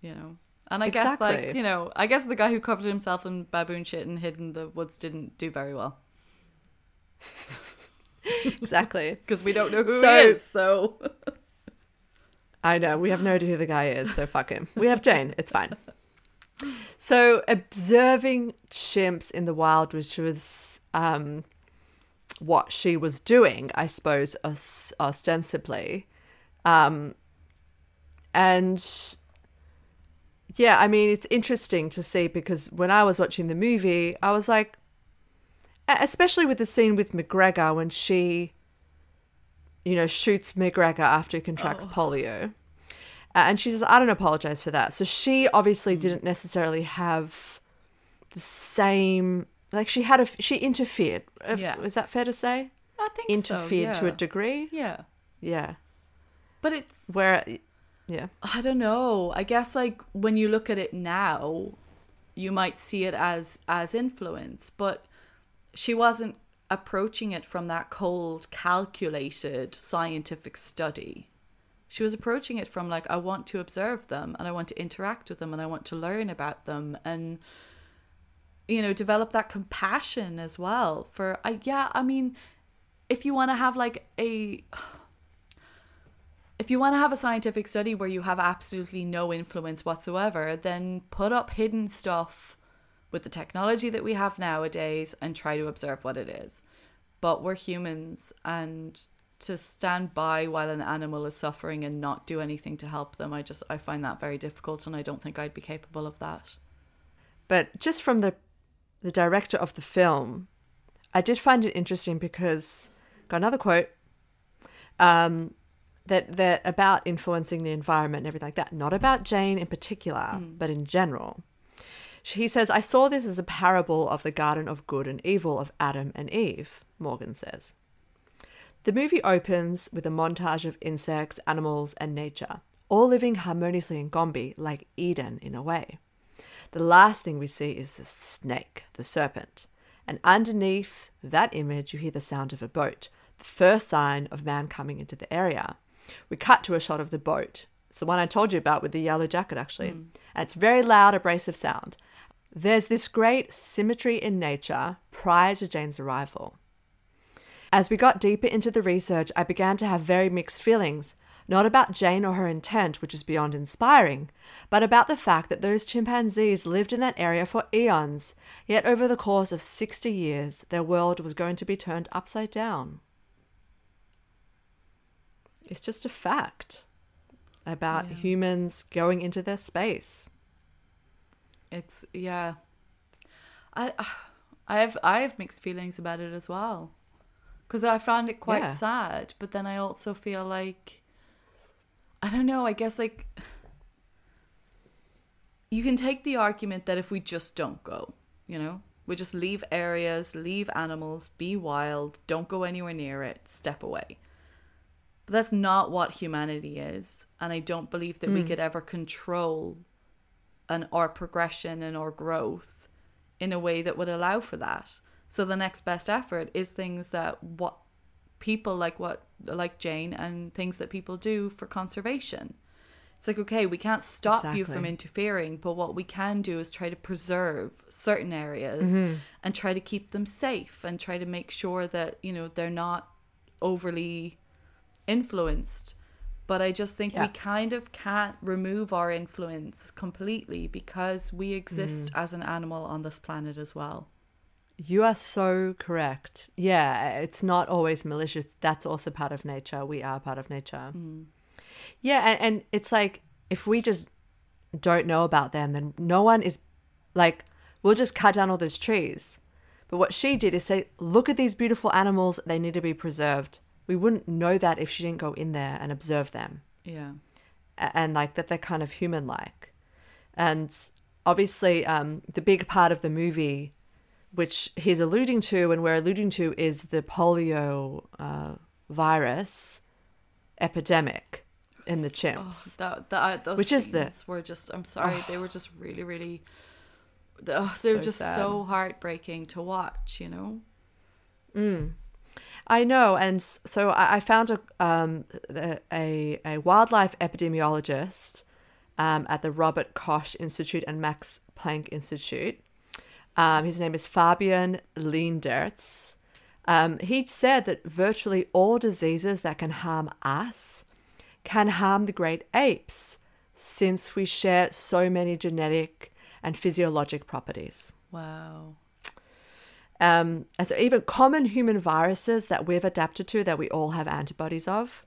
You know. And I guess like, you know, I guess the guy who covered himself in baboon shit and hid in the woods didn't do very well exactly. because we don't know who So- he is. So I know. We have no idea who the guy is, so fuck him. We have Jane. It's fine. So observing chimps in the wild, which was um, what she was doing, I suppose, os- ostensibly. Um, and yeah, I mean, it's interesting to see because when I was watching the movie, I was like, especially with the scene with McGregor when she you know, shoots McGregor after he contracts polio. Uh, and she says, I don't apologize for that. So she obviously didn't necessarily have the same, like she had a, she interfered. Yeah. Is that fair to say? I think Interfered so, to a degree. Yeah. Yeah. But it's Where, yeah. I don't know. I guess like when you look at it now, you might see it as as influence, but she wasn't approaching it from that cold, calculated scientific study. She was approaching it from like, I want to observe them and I want to interact with them and I want to learn about them and, you know, develop that compassion as well. For, I yeah, I mean, if you want to have like a. If you want to have a scientific study where you have absolutely no influence whatsoever, then put up hidden stuff with the technology that we have nowadays and try to observe what it is. But we're humans, and to stand by while an animal is suffering and not do anything to help them, I just I find that very difficult, and I don't think I'd be capable of that. But just from the the director of the film, I did find it interesting because got another quote um, that that about influencing the environment and everything like that. Not about Jane in particular, but in general. He says, I saw this as a parable of the garden of good and evil of Adam and Eve, Morgen says. The movie opens with a montage of insects, animals, and nature, all living harmoniously in Gombe, like Eden in a way. The last thing we see is the snake, the serpent. And underneath that image, you hear the sound of a boat, the first sign of man coming into the area. We cut to a shot of the boat. It's the one I told you about with the yellow jacket, actually. Mm. And it's very loud, abrasive sound. There's this great symmetry in nature prior to Jane's arrival. As we got deeper into the research, I began to have very mixed feelings, not about Jane or her intent, which is beyond inspiring, but about the fact that those chimpanzees lived in that area for eons, yet over the course of 60 years, their world was going to be turned upside down. It's just a fact about Yeah. humans going into their space. It's yeah. I I have I have mixed feelings about it as well. Cuz I found it quite Yeah. sad, but then I also feel like I don't know, I guess like you can take the argument that if we just don't go, you know, we just leave areas, leave animals, be wild, don't go anywhere near it, step away. But that's not what humanity is, and I don't believe that we hmm. could ever control and our progression and our growth in a way that would allow for that. So the next best effort is things that what people like what like Jane and things that people do for conservation. It's like okay, we can't stop you from interfering, but what we can do is try to preserve certain areas mm-hmm. and try to keep them safe and try to make sure that, you know, they're not overly influenced. But I just think we kind of can't remove our influence completely because we exist mm. as an animal on this planet as well. You are so correct. Yeah, it's not always malicious. That's also part of nature. We are part of nature. Mm. Yeah, and, and it's like if we just don't know about them, then no one is like, we'll just cut down all those trees. But what she did is say, look at these beautiful animals, they need to be preserved. We wouldn't know that if she didn't go in there and observe them Yeah. and like that they're kind of human like and obviously um the big part of the movie which he's alluding to and we're alluding to is the polio uh, virus epidemic in the Oh, chimps that that those Which is the- scenes were just I'm sorry, they were just really really oh, they were So just sad. so heartbreaking to watch, you know. I know, and so I, found a, um, a a a wildlife epidemiologist um, at the Robert Koch Institute and Max Planck Institute. Um, his name is Fabian Leendertz. Um, he said that virtually all diseases that can harm us can harm the great apes, since we share so many genetic and physiologic properties. Wow. Um, and so even common human viruses that we've adapted to, that we all have antibodies of,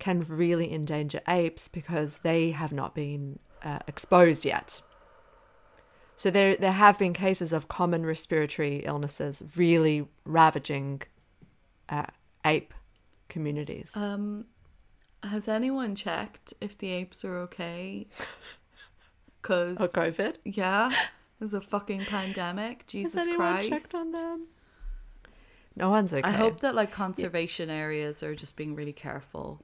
can really endanger apes because they have not been uh, exposed yet. So there, there have been cases of common respiratory illnesses really ravaging uh, ape communities. Um has anyone checked if the apes are okay? Cuz oh, COVID. yeah, there's a fucking pandemic. Jesus Christ. them? No one's okay. I hope that like conservation areas are just being really careful.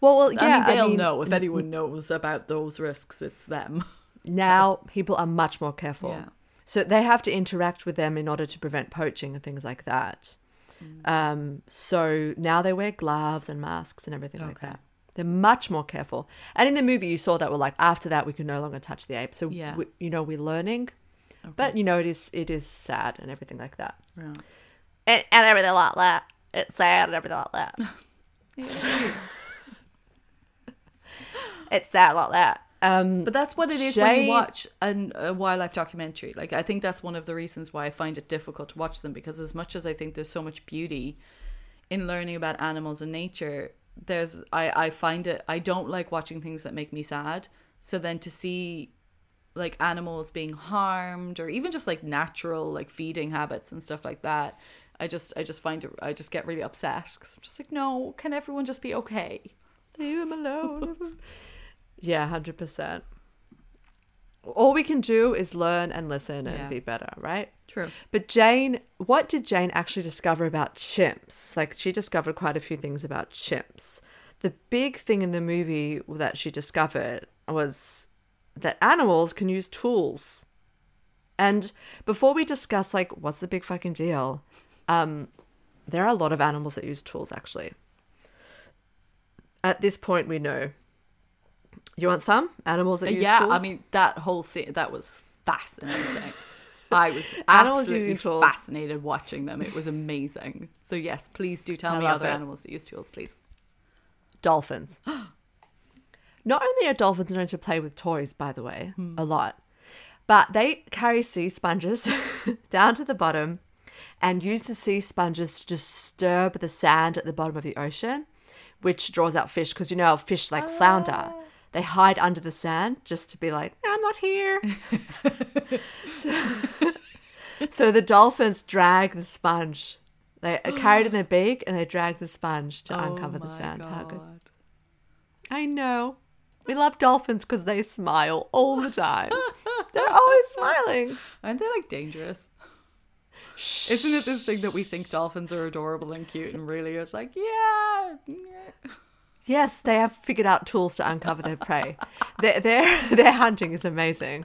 Well, well, yeah. I mean, they'll mean, know if anyone knows about those risks, it's them. now people are much more careful. Yeah. So they have to interact with them in order to prevent poaching and things like that. Um, so now they wear gloves and masks and everything like that. They're much more careful. And in the movie, you saw that we're like after that we can no longer touch the ape. So Yeah. we, you know we're learning, but you know it is it is sad and everything like that. Right. And, and everything like that. It's sad and everything like that. it's sad like that. Um, But that's what it is when you watch an, a wildlife documentary. Like I think that's one of the reasons why I find it difficult to watch them because as much as I think there's so much beauty in learning about animals and nature, there's I I find it I don't like watching things that make me sad. So then to see like animals being harmed or even just like natural like feeding habits and stuff like that, I just I just find it I just get really upset because I'm just like no, can everyone just be okay? Leave him alone. yeah, hundred percent. All we can do is learn and listen and Yeah. be better, right? True. But Jane, what did Jane actually discover about chimps? Like she discovered quite a few things about chimps. The big thing in the movie that she discovered was that animals can use tools. And before we discuss like what's the big fucking deal, um, there are a lot of animals that use tools actually. At this point, we know. You want some animals that uh, use yeah, tools? I mean that whole scene that was fascinating. I was absolutely fascinated watching them. It was amazing. So yes, please do tell I me other it. animals that use tools, please. dolphins. Not only are dolphins known to play with toys, by the way, hmm. a lot, but they carry sea sponges down to the bottom and use the sea sponges to disturb the sand at the bottom of the ocean, which draws out fish. Because you know fish like flounder, ah. They hide under the sand just to be like, I'm not here. so, so the dolphins drag the sponge. They are carried in a beak and they drag the sponge to oh uncover the Oh sand. How good. God. I know. We love dolphins because they smile all the time. They're always smiling. Aren't they like dangerous? Isn't it this thing that we think dolphins are adorable and cute, and really it's like, yeah. Yes, they have figured out tools to uncover their prey. their, their, their hunting is amazing.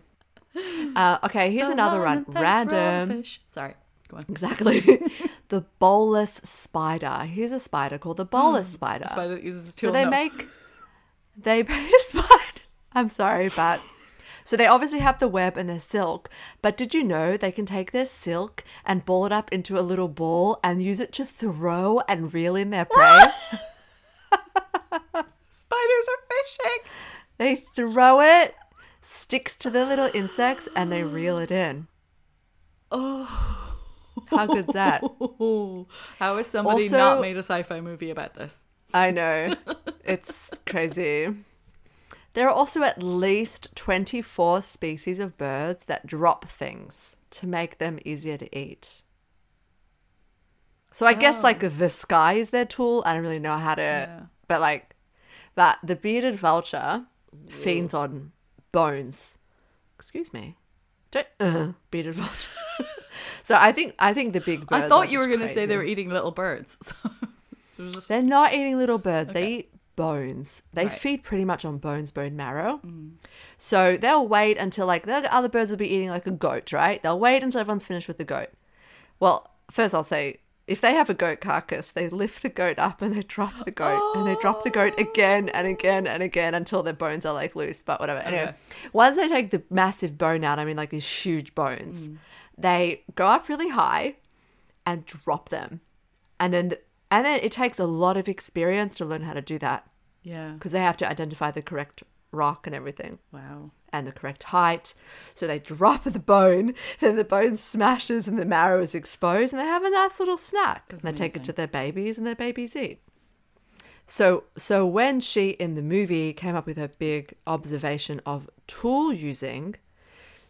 Uh, okay, here's So another long run. and thanks for all the Random. fish. Sorry, go on. Exactly. the bolas spider. Here's a spider called the bolas spider. Hmm. Spider that uses a tool. So they no. make they spider. I'm sorry, but so they obviously have the web and the silk. But did you know they can take their silk and ball it up into a little ball and use it to throw and reel in their prey? Spiders are fishing. they throw it, sticks to the little insects, and they reel it in. Oh, how good's that? How has somebody Also- not made a sci-fi movie about this? I know. It's crazy. There are also at least 24 species of birds that drop things to make them easier to eat. So I guess oh. like the sky is their tool. I don't really know how to, but like, but the bearded vulture feeds on bones. Excuse me. Don't, uh, bearded vulture. so I think I think the big birds. I thought you were going to say they were eating little birds. So just- They're not eating little birds. They eat bones. They Right. Mm. feed pretty much on bones, bone marrow. So they'll wait until like the other birds will be eating like a goat, right? They'll wait until everyone's finished with the goat. Well, first I'll say if they have a goat carcass, they lift the goat up and they drop the goat and they drop the goat oh. again and again and again until their bones are like loose. But whatever. Anyway, Okay. once they take the massive bone out, I mean like these huge bones, mm. they go up really high and drop them. And then and then it takes a lot of experience to learn how to do that yeah. because they have to identify the correct rock and everything Wow. And the correct height. So they drop the bone, then the bone smashes and the marrow is exposed, and they have a nice little snack. And they take it to their babies, and their babies eat. So, so when she in the movie came up with her big observation of tool using,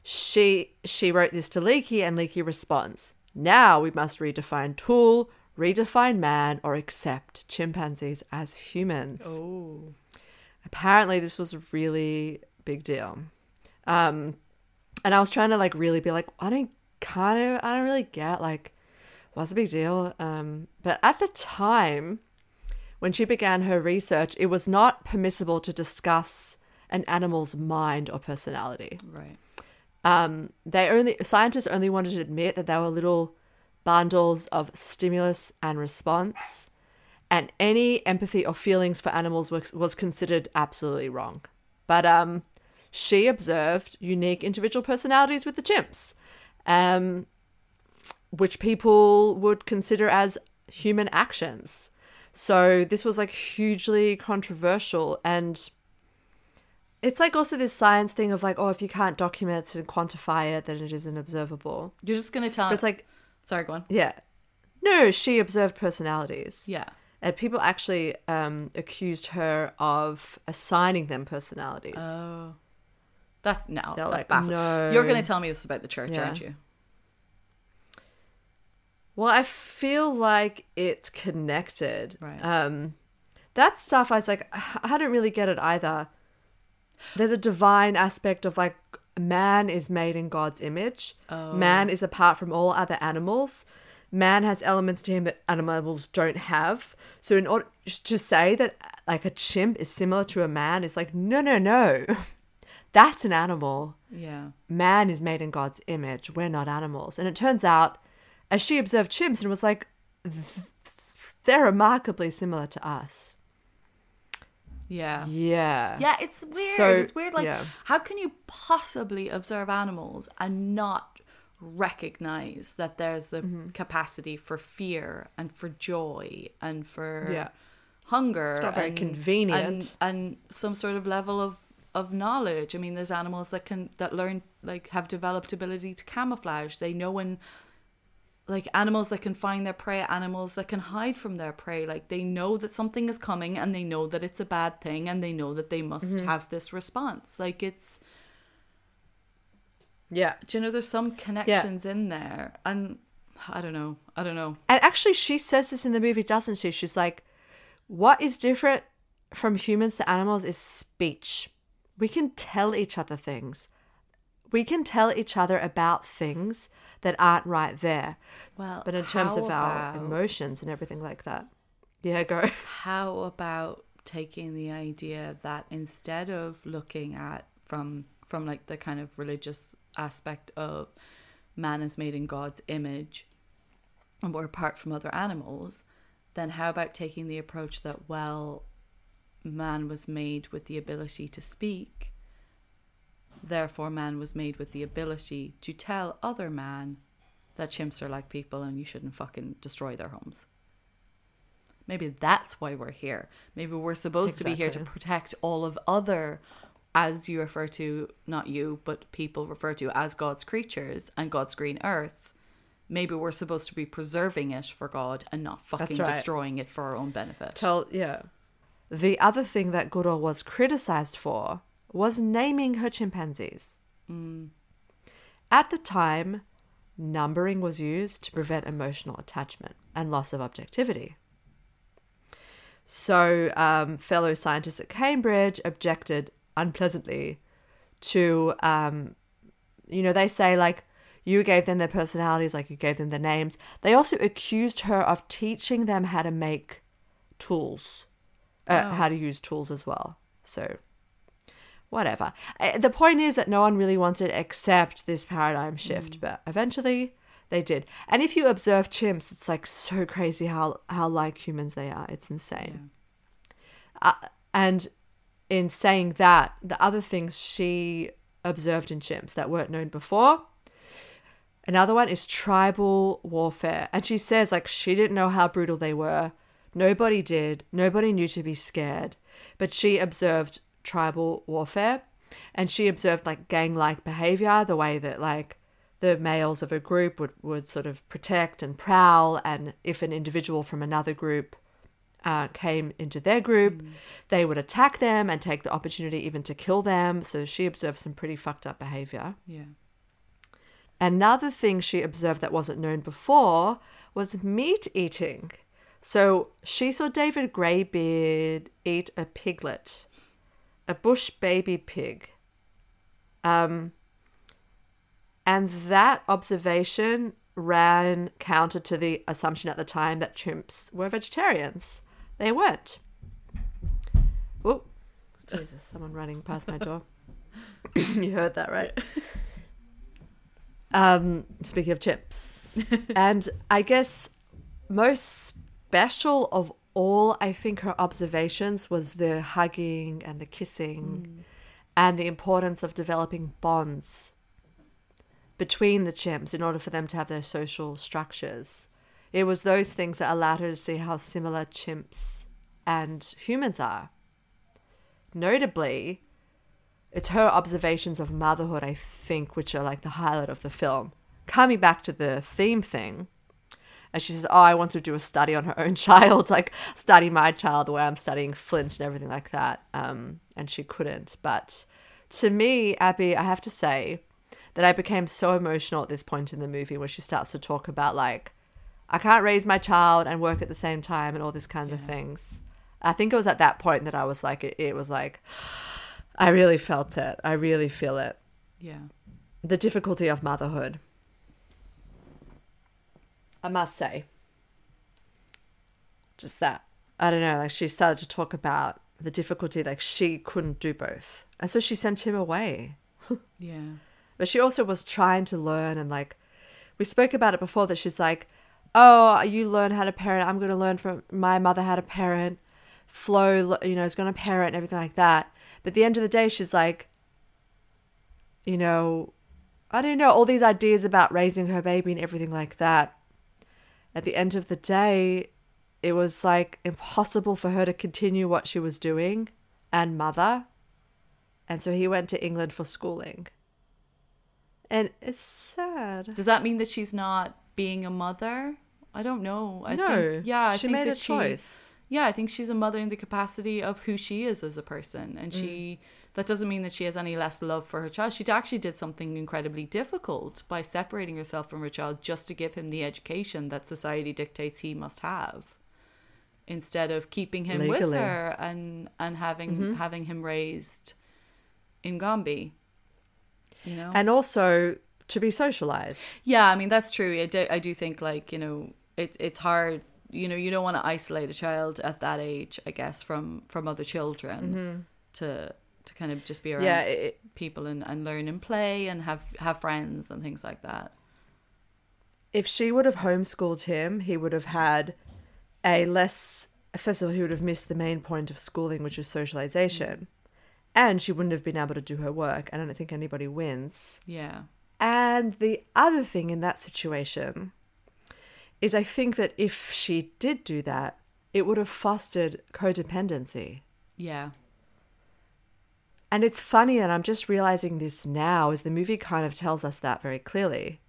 she she wrote this to Leakey, and Leakey responds: "Now we must redefine tool, redefine man, or accept chimpanzees as humans." Oh. apparently this was really big deal um and i was trying to like really be like i don't kind of i don't really get like what's the big deal um but at the time when she began her research it was not permissible to discuss an animal's mind or personality Right. Um, they only scientists only wanted to admit that they were little bundles of stimulus and response, and any empathy or feelings for animals was, was considered absolutely wrong. But um, she observed unique individual personalities with the chimps, um, which people would consider as human actions. So this was like hugely controversial and it's like also this science thing of like, oh, if you can't document it and quantify it, then it isn't observable. You're just gonna tell. But it's like, sorry, go on. yeah. No, she observed personalities. Yeah. And people actually um, accused her of assigning them personalities. Oh, that's no. They're that's like, baffling. no. You're gonna tell me this about the church, Yeah. aren't you? Well, I feel like it's connected. Right. Um, that stuff, I was like, I don't really get it either. There's a divine aspect of like, man is made in God's image. Man is apart from all other animals. Man has elements to him that animals don't have. So, in order to say that like a chimp is similar to a man, it's like, no, no, no. That's an animal Yeah. man is made in God's image. We're not animals. And it turns out, as she observed chimps and was like, they're remarkably similar to us. Yeah. Yeah. Yeah, it's weird. So, it's weird. Like, yeah. how can you possibly observe animals and not recognize that there's the Mm-hmm. capacity for fear and for joy and for Yeah. hunger? It's not very and- convenient. and, and some sort of level of of knowledge. I mean, there's animals that can that learn like have developed ability to camouflage. They know when like animals that can find their prey, animals that can hide from their prey. Like they know that something is coming and they know that it's a bad thing and they know that they must Mm-hmm. have this response. Like it's Yeah. do you know there's some connections in there and I don't know. I don't know. And actually, she says this in the movie, doesn't she? She's like, what is different from humans to animals is speech. We can tell each other things. We can tell each other about things that aren't right there. Well, But in terms of our about- emotions and everything like that. Yeah, go. How about taking the idea that instead of looking at from from like the kind of religious aspect of man is made in God's image and we're apart from other animals, then how about taking the approach that well man was made with the ability to speak therefore man was made with the ability to tell other man that chimps are like people and you shouldn't fucking destroy their homes. Maybe that's why we're here. Maybe we're supposed to be here to protect all of other as you refer to not you but people refer to as god's creatures and god's green earth. Maybe we're supposed to be preserving it for god and not fucking right. destroying it for our own benefit. Tell yeah. The other thing that Goodall was criticized for was naming her chimpanzees. At the time, numbering was used to prevent emotional attachment and loss of objectivity. So, um, fellow scientists at Cambridge objected unpleasantly to, um, you know, they say like, you gave them their personalities, like you gave them their names. They also accused her of teaching them how to make tools, uh, how to use tools as well. So, whatever. Uh, The point is that no one really wanted to accept this paradigm shift, but eventually they did. And if you observe chimps, it's like so crazy how how like humans they are. It's insane. Uh, and in saying that, the other things she observed in chimps that weren't known before. Another one is tribal warfare. And she says, like, she didn't know how brutal they were. Nobody did. Nobody knew to be scared. But she observed tribal warfare and she observed, like, gang like behavior, the way that, like, the males of a group would, would sort of protect and prowl. And if an individual from another group uh, came into their group, they would attack them and take the opportunity even to kill them. So she observed some pretty fucked up behavior. yeah Another thing she observed that wasn't known before was meat eating. So she saw David Greybeard eat a piglet, a bush baby pig. Um, and that observation ran counter to the assumption at the time that chimps were vegetarians. They weren't. Oh, Jesus, someone running past my door. you heard that, right? Um, speaking of chimps, and I guess most special of all, I think her observations was the hugging and the kissing, mm. and the importance of developing bonds between the chimps in order for them to have their social structures. It was those things that allowed her to see how similar chimps and humans are. Notably, it's her observations of motherhood, I think, which are like the highlight of the film. Coming back to the theme thing, and she says, Oh, I want to do a study on her own child, like study my child the way I'm studying Flint and everything like that. Um, and she couldn't. But to me, Abby, I have to say that I became so emotional at this point in the movie where she starts to talk about, like, I can't raise my child and work at the same time and all these kinds of things. I think it was at that point that I was like, it, it was like, I really felt it. I really feel it. Yeah. The difficulty of motherhood. I must say. Just that. I don't know, like she started to talk about the difficulty, like she couldn't do both. And so she sent him away. Yeah. But she also was trying to learn and like we spoke about it before that she's like, Oh, you learn how to parent, I'm gonna learn from my mother how to parent. Flo, you know, is gonna parent and everything like that. But at the end of the day, she's like, you know, I don't know, all these ideas about raising her baby and everything like that. At the end of the day, it was like impossible for her to continue what she was doing and mother. And so he went to England for schooling. And it's sad. Does that mean that she's not being a mother? I don't know. I no, think, yeah, I she made a choice. Yeah, I think she's a mother in the capacity of who she is as a person, and mm. she. That doesn't mean that she has any less love for her child. She actually did something incredibly difficult by separating herself from her child just to give him the education that society dictates he must have, instead of keeping him with her and and having mm-hmm. having him raised in Gombe. You know, And also to be socialized. yeah, I mean that's true. I do, I do think like you know it, it's hard. You know, you don't want to isolate a child at that age, I guess, from from other children mm-hmm. to to kind of just be around Yeah, it, people and, and learn and play and have have friends and things like that. if she would have homeschooled him, he would have had a less. First of all, he would have missed the main point of schooling, which is socialization. And she wouldn't have been able to do her work. And I don't think anybody wins. Yeah, And the other thing in that situation is I think that if she did do that, it would have fostered codependency. yeah, And it's funny, and I'm just realizing this now, as the movie kind of tells us that very clearly.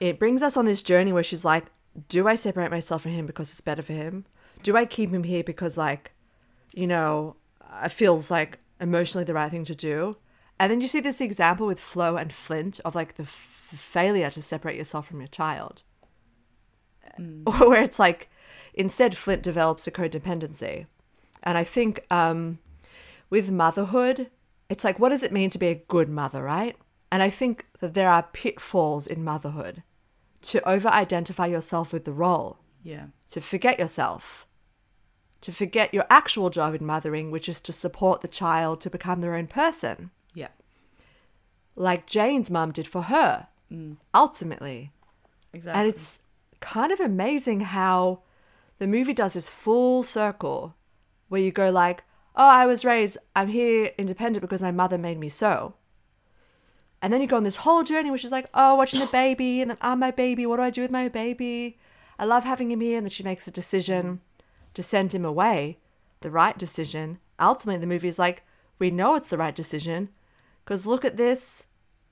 It brings us on this journey where she's like, Do I separate myself from him because it's better for him? Do I keep him here because, like, you know, it feels like emotionally the right thing to do? And then you see this example with Flo and Flint of like the f- failure to separate yourself from your child. Where it's like, instead, Flint develops a codependency. And I think um, with motherhood, it's like, what does it mean to be a good mother, right? And I think that there are pitfalls in motherhood to over identify yourself with the role, yeah, to forget yourself, to forget your actual job in mothering, which is to support the child to become their own person, yeah, like Jane's mum did for her, mm. ultimately. exactly. And it's kind of amazing how the movie does this full circle where you go like, "Oh, I was raised I'm here independent because my mother made me so." And then you go on this whole journey which is like, "Oh, watching the baby and then I'm my baby. What do I do with my baby? I love having him here." And then she makes a decision to send him away, the right decision. Ultimately, the movie is like, "We know it's the right decision because look at this.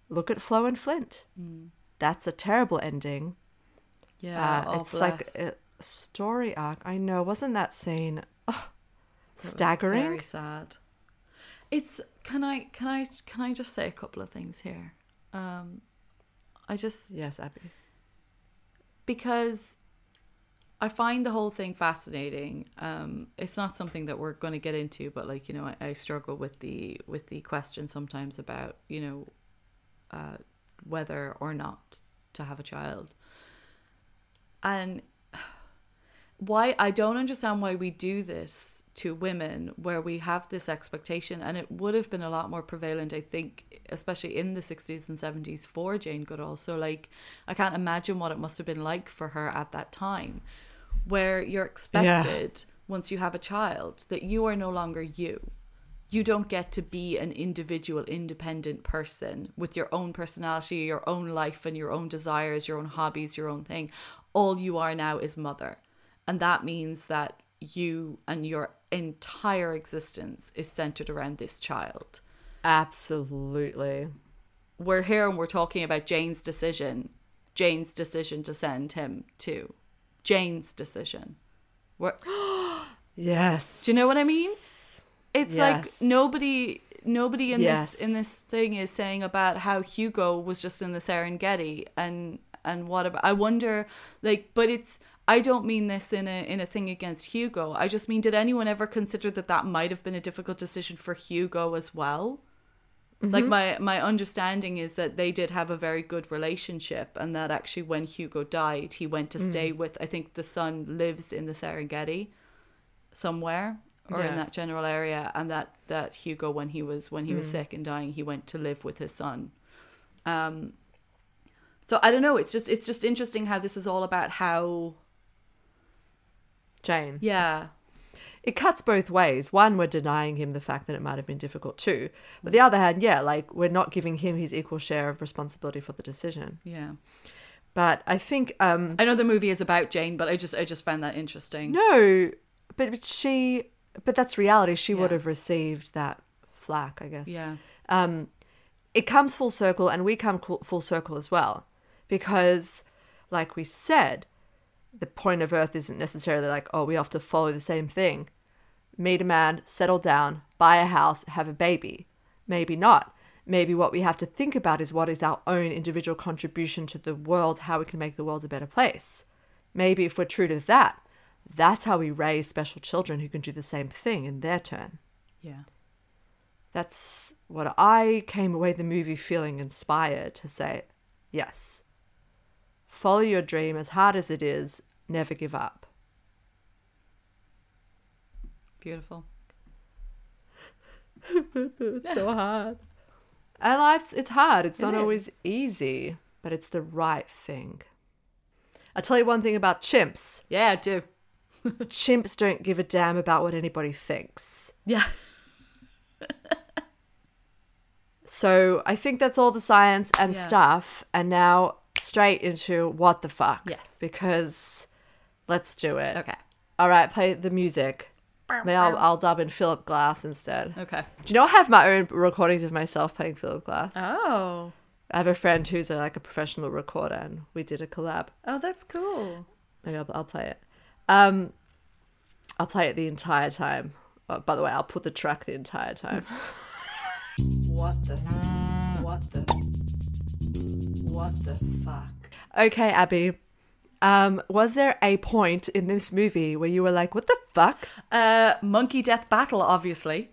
Look at Flo and Flint. That's a terrible ending." yeah, Uh, oh, it's like a story arc. I know. Wasn't that scene oh, staggering? Very sad. It's can I can I can I just say a couple of things here? Um, I just Yes, Abby. because I find the whole thing fascinating. Um, it's not something that we're going to get into, but like you know, I, I struggle with the with the question sometimes about you know uh, whether or not to have a child, and why I don't understand why we do this to women where we have this expectation and it would have been a lot more prevalent I think especially in the 60s and 70s for Jane Goodall. So like I can't imagine what it must have been like for her at that time where you're expected once you have a child that you are no longer you. You don't get to be an individual independent person with your own personality your own life and your own desires your own hobbies your own thing. All you are now is mother and that means that you and your entire existence is centered around this child Absolutely. we're here and we're talking about Jane's decision Jane's decision to send him to Jane's decision we're, Yes. Do you know what I mean? It's like nobody nobody in Yes. this in this thing is saying about how Hugo was just in the Serengeti and and what about I wonder like but it's I don't mean this in a in a thing against Hugo. I just mean did anyone ever consider that that might have been a difficult decision for Hugo as well? Like mm-hmm. my my understanding is that they did have a very good relationship and that actually when Hugo died, he went to mm. stay with I think the son lives in the Serengeti somewhere or in that general area. And that that Hugo when he was when he was mm. sick and dying he went to live with his son. Um so I don't know. It's just it's just interesting how this is all about how Jane. yeah It cuts both ways. One, we're denying him the fact that it might have been difficult too. But the other hand, yeah, like we're not giving him his equal share of responsibility for the decision. yeah But I think um I know the movie is about Jane but I just I just found that interesting no, but but she but that's reality. She would have received that flack, I guess. yeah um, it comes full circle, and we come full circle as well, because, like we said, the point of Earth isn't necessarily like, oh, we have to follow the same thing. Meet a man, settle down, buy a house, have a baby. Maybe not. Maybe what we have to think about is what is our own individual contribution to the world, how we can make the world a better place. Maybe if we're true to that, that's how we raise special children who can do the same thing in their turn. yeah That's what I came away the movie feeling inspired to say, yes. Follow your dream as hard as it is, never give up. beautiful It's so hard. And life's it's hard. It's It not always easy, but it's the right thing. I'll tell you one thing about chimps. yeah I do chimps don't give a damn about what anybody thinks. yeah So I think that's all the science and Yeah. stuff. And now straight into what the fuck. Yes. Because let's do it. okay All right, play the music. Maybe I'll, I'll dub in Philip Glass instead. okay Do you know I have my own recordings of myself playing Philip Glass? oh I have a friend who's a, like a professional recorder, and we did a collab. oh that's cool Maybe I'll, I'll play it. Um, I'll play it the entire time. Oh, by the way, I'll put the track the entire time. what the? What the? What the fuck? Okay, Abby. Um, was there a point in this movie where you were like, "What the fuck"? uh monkey death battle obviously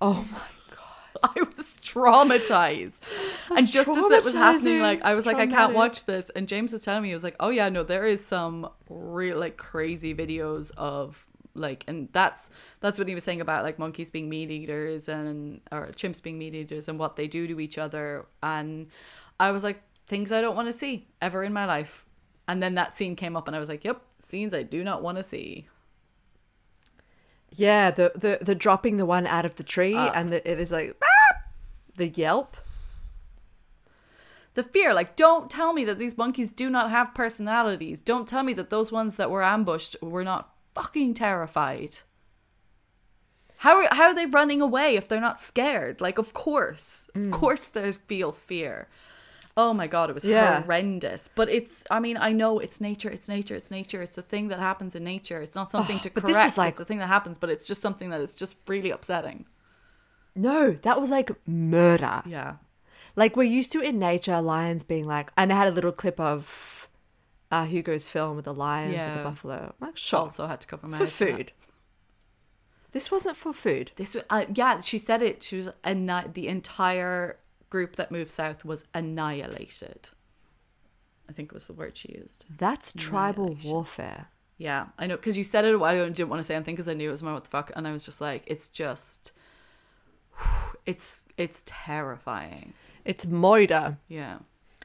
Oh my god. I was traumatized. and just as it was happening, like I was like, I can't watch this. And James was telling me, he was like, Oh yeah, no, there is some real like crazy videos of like and that's that's what he was saying about like monkeys being meat eaters and or chimps being meat eaters and what they do to each other. And I was like, things I don't want to see ever in my life. And then that scene came up and I was like, Yep, scenes I do not want to see. Yeah, the the the dropping the one out of the tree, Ah. and the, it is like "Ah!" the yelp. the fear like don't tell me that these monkeys do not have personalities don't tell me that those ones that were ambushed were not fucking terrified. How are, how are they running away if they're not scared? Like of course. Mm. of course they feel fear. Oh my god it was Yeah. horrendous. But it's i mean i know it's nature it's nature it's nature. It's a thing that happens in nature. It's not something Oh, to but this is correct. like- it's a thing that happens but it's just something that is just really upsetting. No, that was like murder. yeah. Like we're used to in nature, lions being like, and they had a little clip of uh, Hugo's film with the lions and the buffalo. I'm like, sure, also had to cover my for eyes for food. This wasn't for food. This was, uh, yeah, she said it. She was anni- the entire group that moved south was annihilated. I think was the word she used. That's tribal warfare. Yeah, I know because you said it a while ago and didn't want to say anything because I knew it was my what the fuck, and I was just like, it's just, it's it's terrifying. It's moida. Yeah,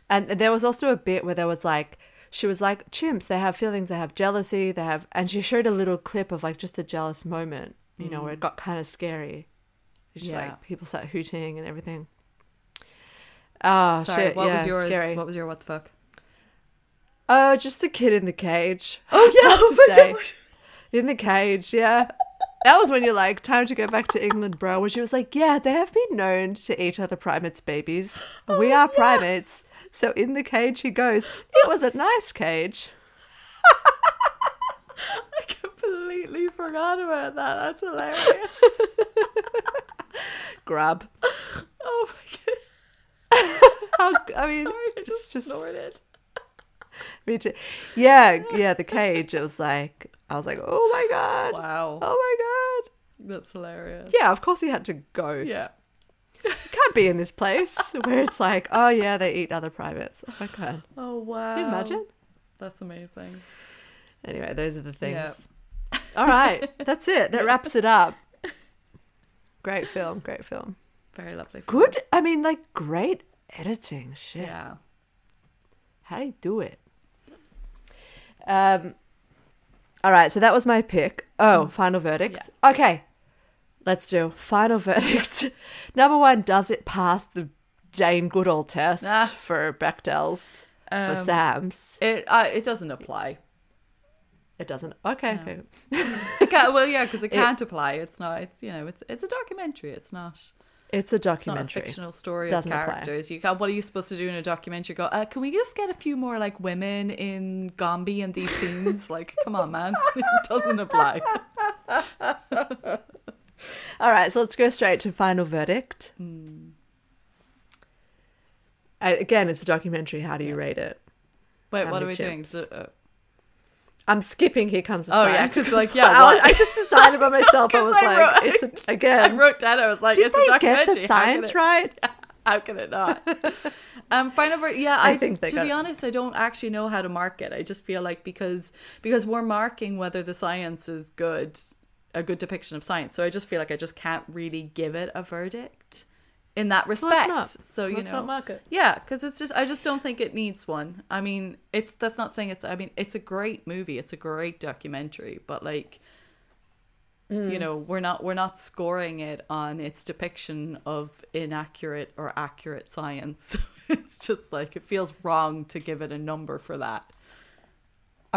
And there was also a bit where there was like, she was like, chimps, they have feelings, they have jealousy, they have, and she showed a little clip of like just a jealous moment, you know, where it got kind of scary. It's just Mm. Yeah. like people start hooting and everything. Oh, sorry. shit. what yeah, was yours? Scary. What was your what the fuck? Oh, just the kid in the cage. Oh yeah, oh my. God. In the cage, yeah. That was when you're like, time to go back to England, bro. When she was like, yeah, they have been known to eat other primates' babies. We Oh, are primates. So in the cage he goes. It was a nice cage. I completely forgot about that. That's hilarious. Grab. oh my god. How, I mean, Sorry, I just, just snorted. me too. Yeah, yeah. The cage. It was like, I was like, oh my god, Wow, oh my god. that's hilarious. Yeah, of course he had to go. Yeah. Can't be in this place where it's like, oh yeah, they eat other primates. Oh my god. Oh wow. Can you imagine? That's amazing. Anyway, those are the things. Yeah. All right, that's it. That wraps it up. Great film, great film. Very lovely. film. Good. I mean, like great editing. Shit. Yeah. How do you do it? Um. All right, so that was my pick. Oh, final verdict. Okay, let's do final verdict. Number one, does it pass the Jane Goodall test Ah. for Bechdel's for Um, Sam's? It uh, it doesn't apply. It doesn't. Okay. okay. Well, yeah, because it can't apply. It's not. It's you know. It's it's a documentary. It's not. It's a documentary. It's not a fictional story Doesn't of apply. characters. You can What are you supposed to do in a documentary? Go. Uh, can we just get a few more like women in Gombe and these scenes? like, come on, man. it doesn't apply. All right, so let's go straight to final verdict. Hmm. Uh, Again, it's a documentary. How do you rate it? Wait, How what are many we doing? So, uh, I'm skipping. Here comes the Oh, yeah, science. 'cause, like, yeah, I. I just decided by myself. I was I like, wrote- it's a, I again. I wrote down. I was like, Did it's a they get documentary. the How science it- right? How can it not? um, final ver- yeah, I I, think just, to be it. honest, I don't actually know how to mark it. I just feel like because because we're marking whether the science is good, a good depiction of science. So I just feel like I just can't really give it a verdict in that respect. not. So you Let's know, yeah, because it's just I just don't think it needs one. I mean, it's that's not saying it's. I mean, it's a great movie. It's a great documentary, but like Mm. you know we're not we're not scoring it on its depiction of inaccurate or accurate science it's just like it feels wrong to give it a number for that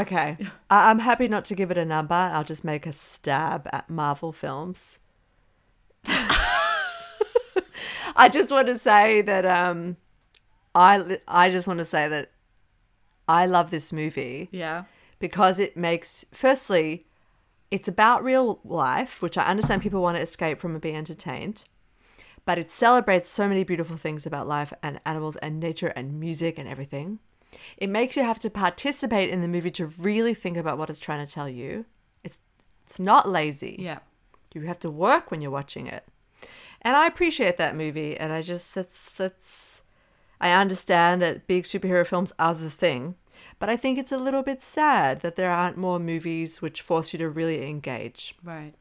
Okay, I- I'm happy not to give it a number. I'll just make a stab at Marvel films. I just want to say that um, I I just want to say that I love this movie yeah because it makes firstly it's about real life which i understand people want to escape from and be entertained but it celebrates so many beautiful things about life and animals and nature and music and everything it makes you have to participate in the movie to really think about what it's trying to tell you. It's it's not lazy. Yeah. You have to work when you're watching it. And I appreciate that movie and I just it's it's I understand that big superhero films are the thing, but I think it's a little bit sad that there aren't more movies which force you to really engage right.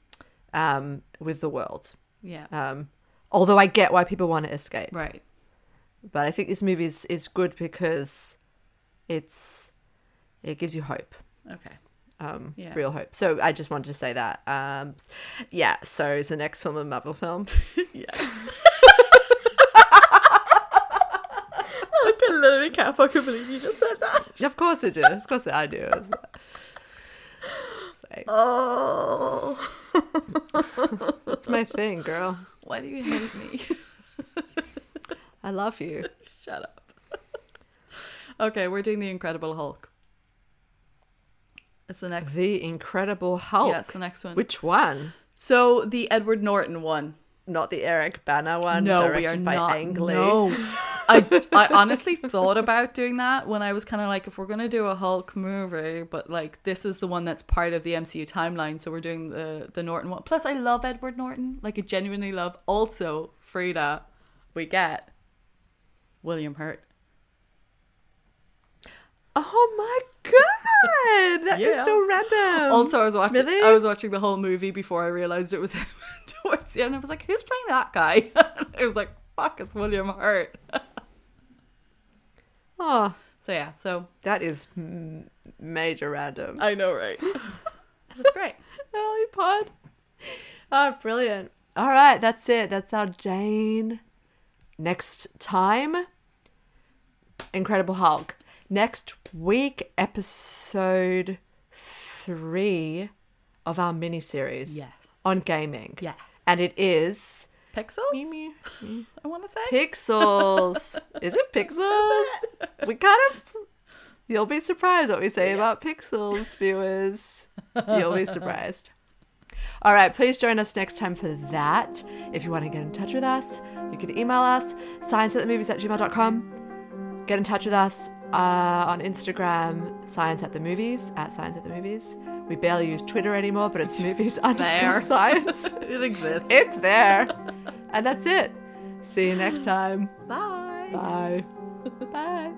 um, with the world. yeah. Um, although I get why people want to escape, right. But I think this movie is, is good because it's it gives you hope okay um, Yeah. real hope. So I just wanted to say that. Um, yeah. So is the next film a Marvel film? yes I can literally can't fucking believe you just said that. of course I do. Of course I do. Oh, That's my thing, girl. why do you hate me? I love you. Shut up. Okay, we're doing the Incredible Hulk. It's the next. The Incredible Hulk. Yes, the next one. Which one? So the Edward Norton one. Not the Eric Bana one. No, directed we are by not. Ang Lee. No, I I honestly thought about doing that when I was kind of like, if we're gonna do a Hulk movie, but like this is the one that's part of the MCU timeline, so we're doing the the Norton one. Plus, I love Edward Norton, like I genuinely love. Also, Frida, we get William Hurt. Oh my god, that is Yeah. so random. Also, I was watching. Really? I was watching the whole movie before I realized it was him. Towards the end, I was like, "Who's playing that guy?" it was like, "Fuck, it's William Hurt." oh, So yeah, so that is m- major random. I know, right? It's great. Ellie Pod. Oh, brilliant. All right, that's it. That's our Jane. Next time, Incredible Hulk. Next week, episode three of our mini series. Yes. On gaming. Yes. And it is Pixels. I want to say. Pixels. is it Pixels? We kind of. You'll be surprised what we say about Pixels, viewers. You'll be surprised. All right, please join us next time for that. If you want to get in touch with us, you can email us, science at the movies at gmail.com. Get in touch with us uh, on Instagram, science at the movies, at science at the movies. We barely use Twitter anymore, but it's movies underscore science. it exists. it's there. And that's it. See you next time. Bye. Bye. Bye.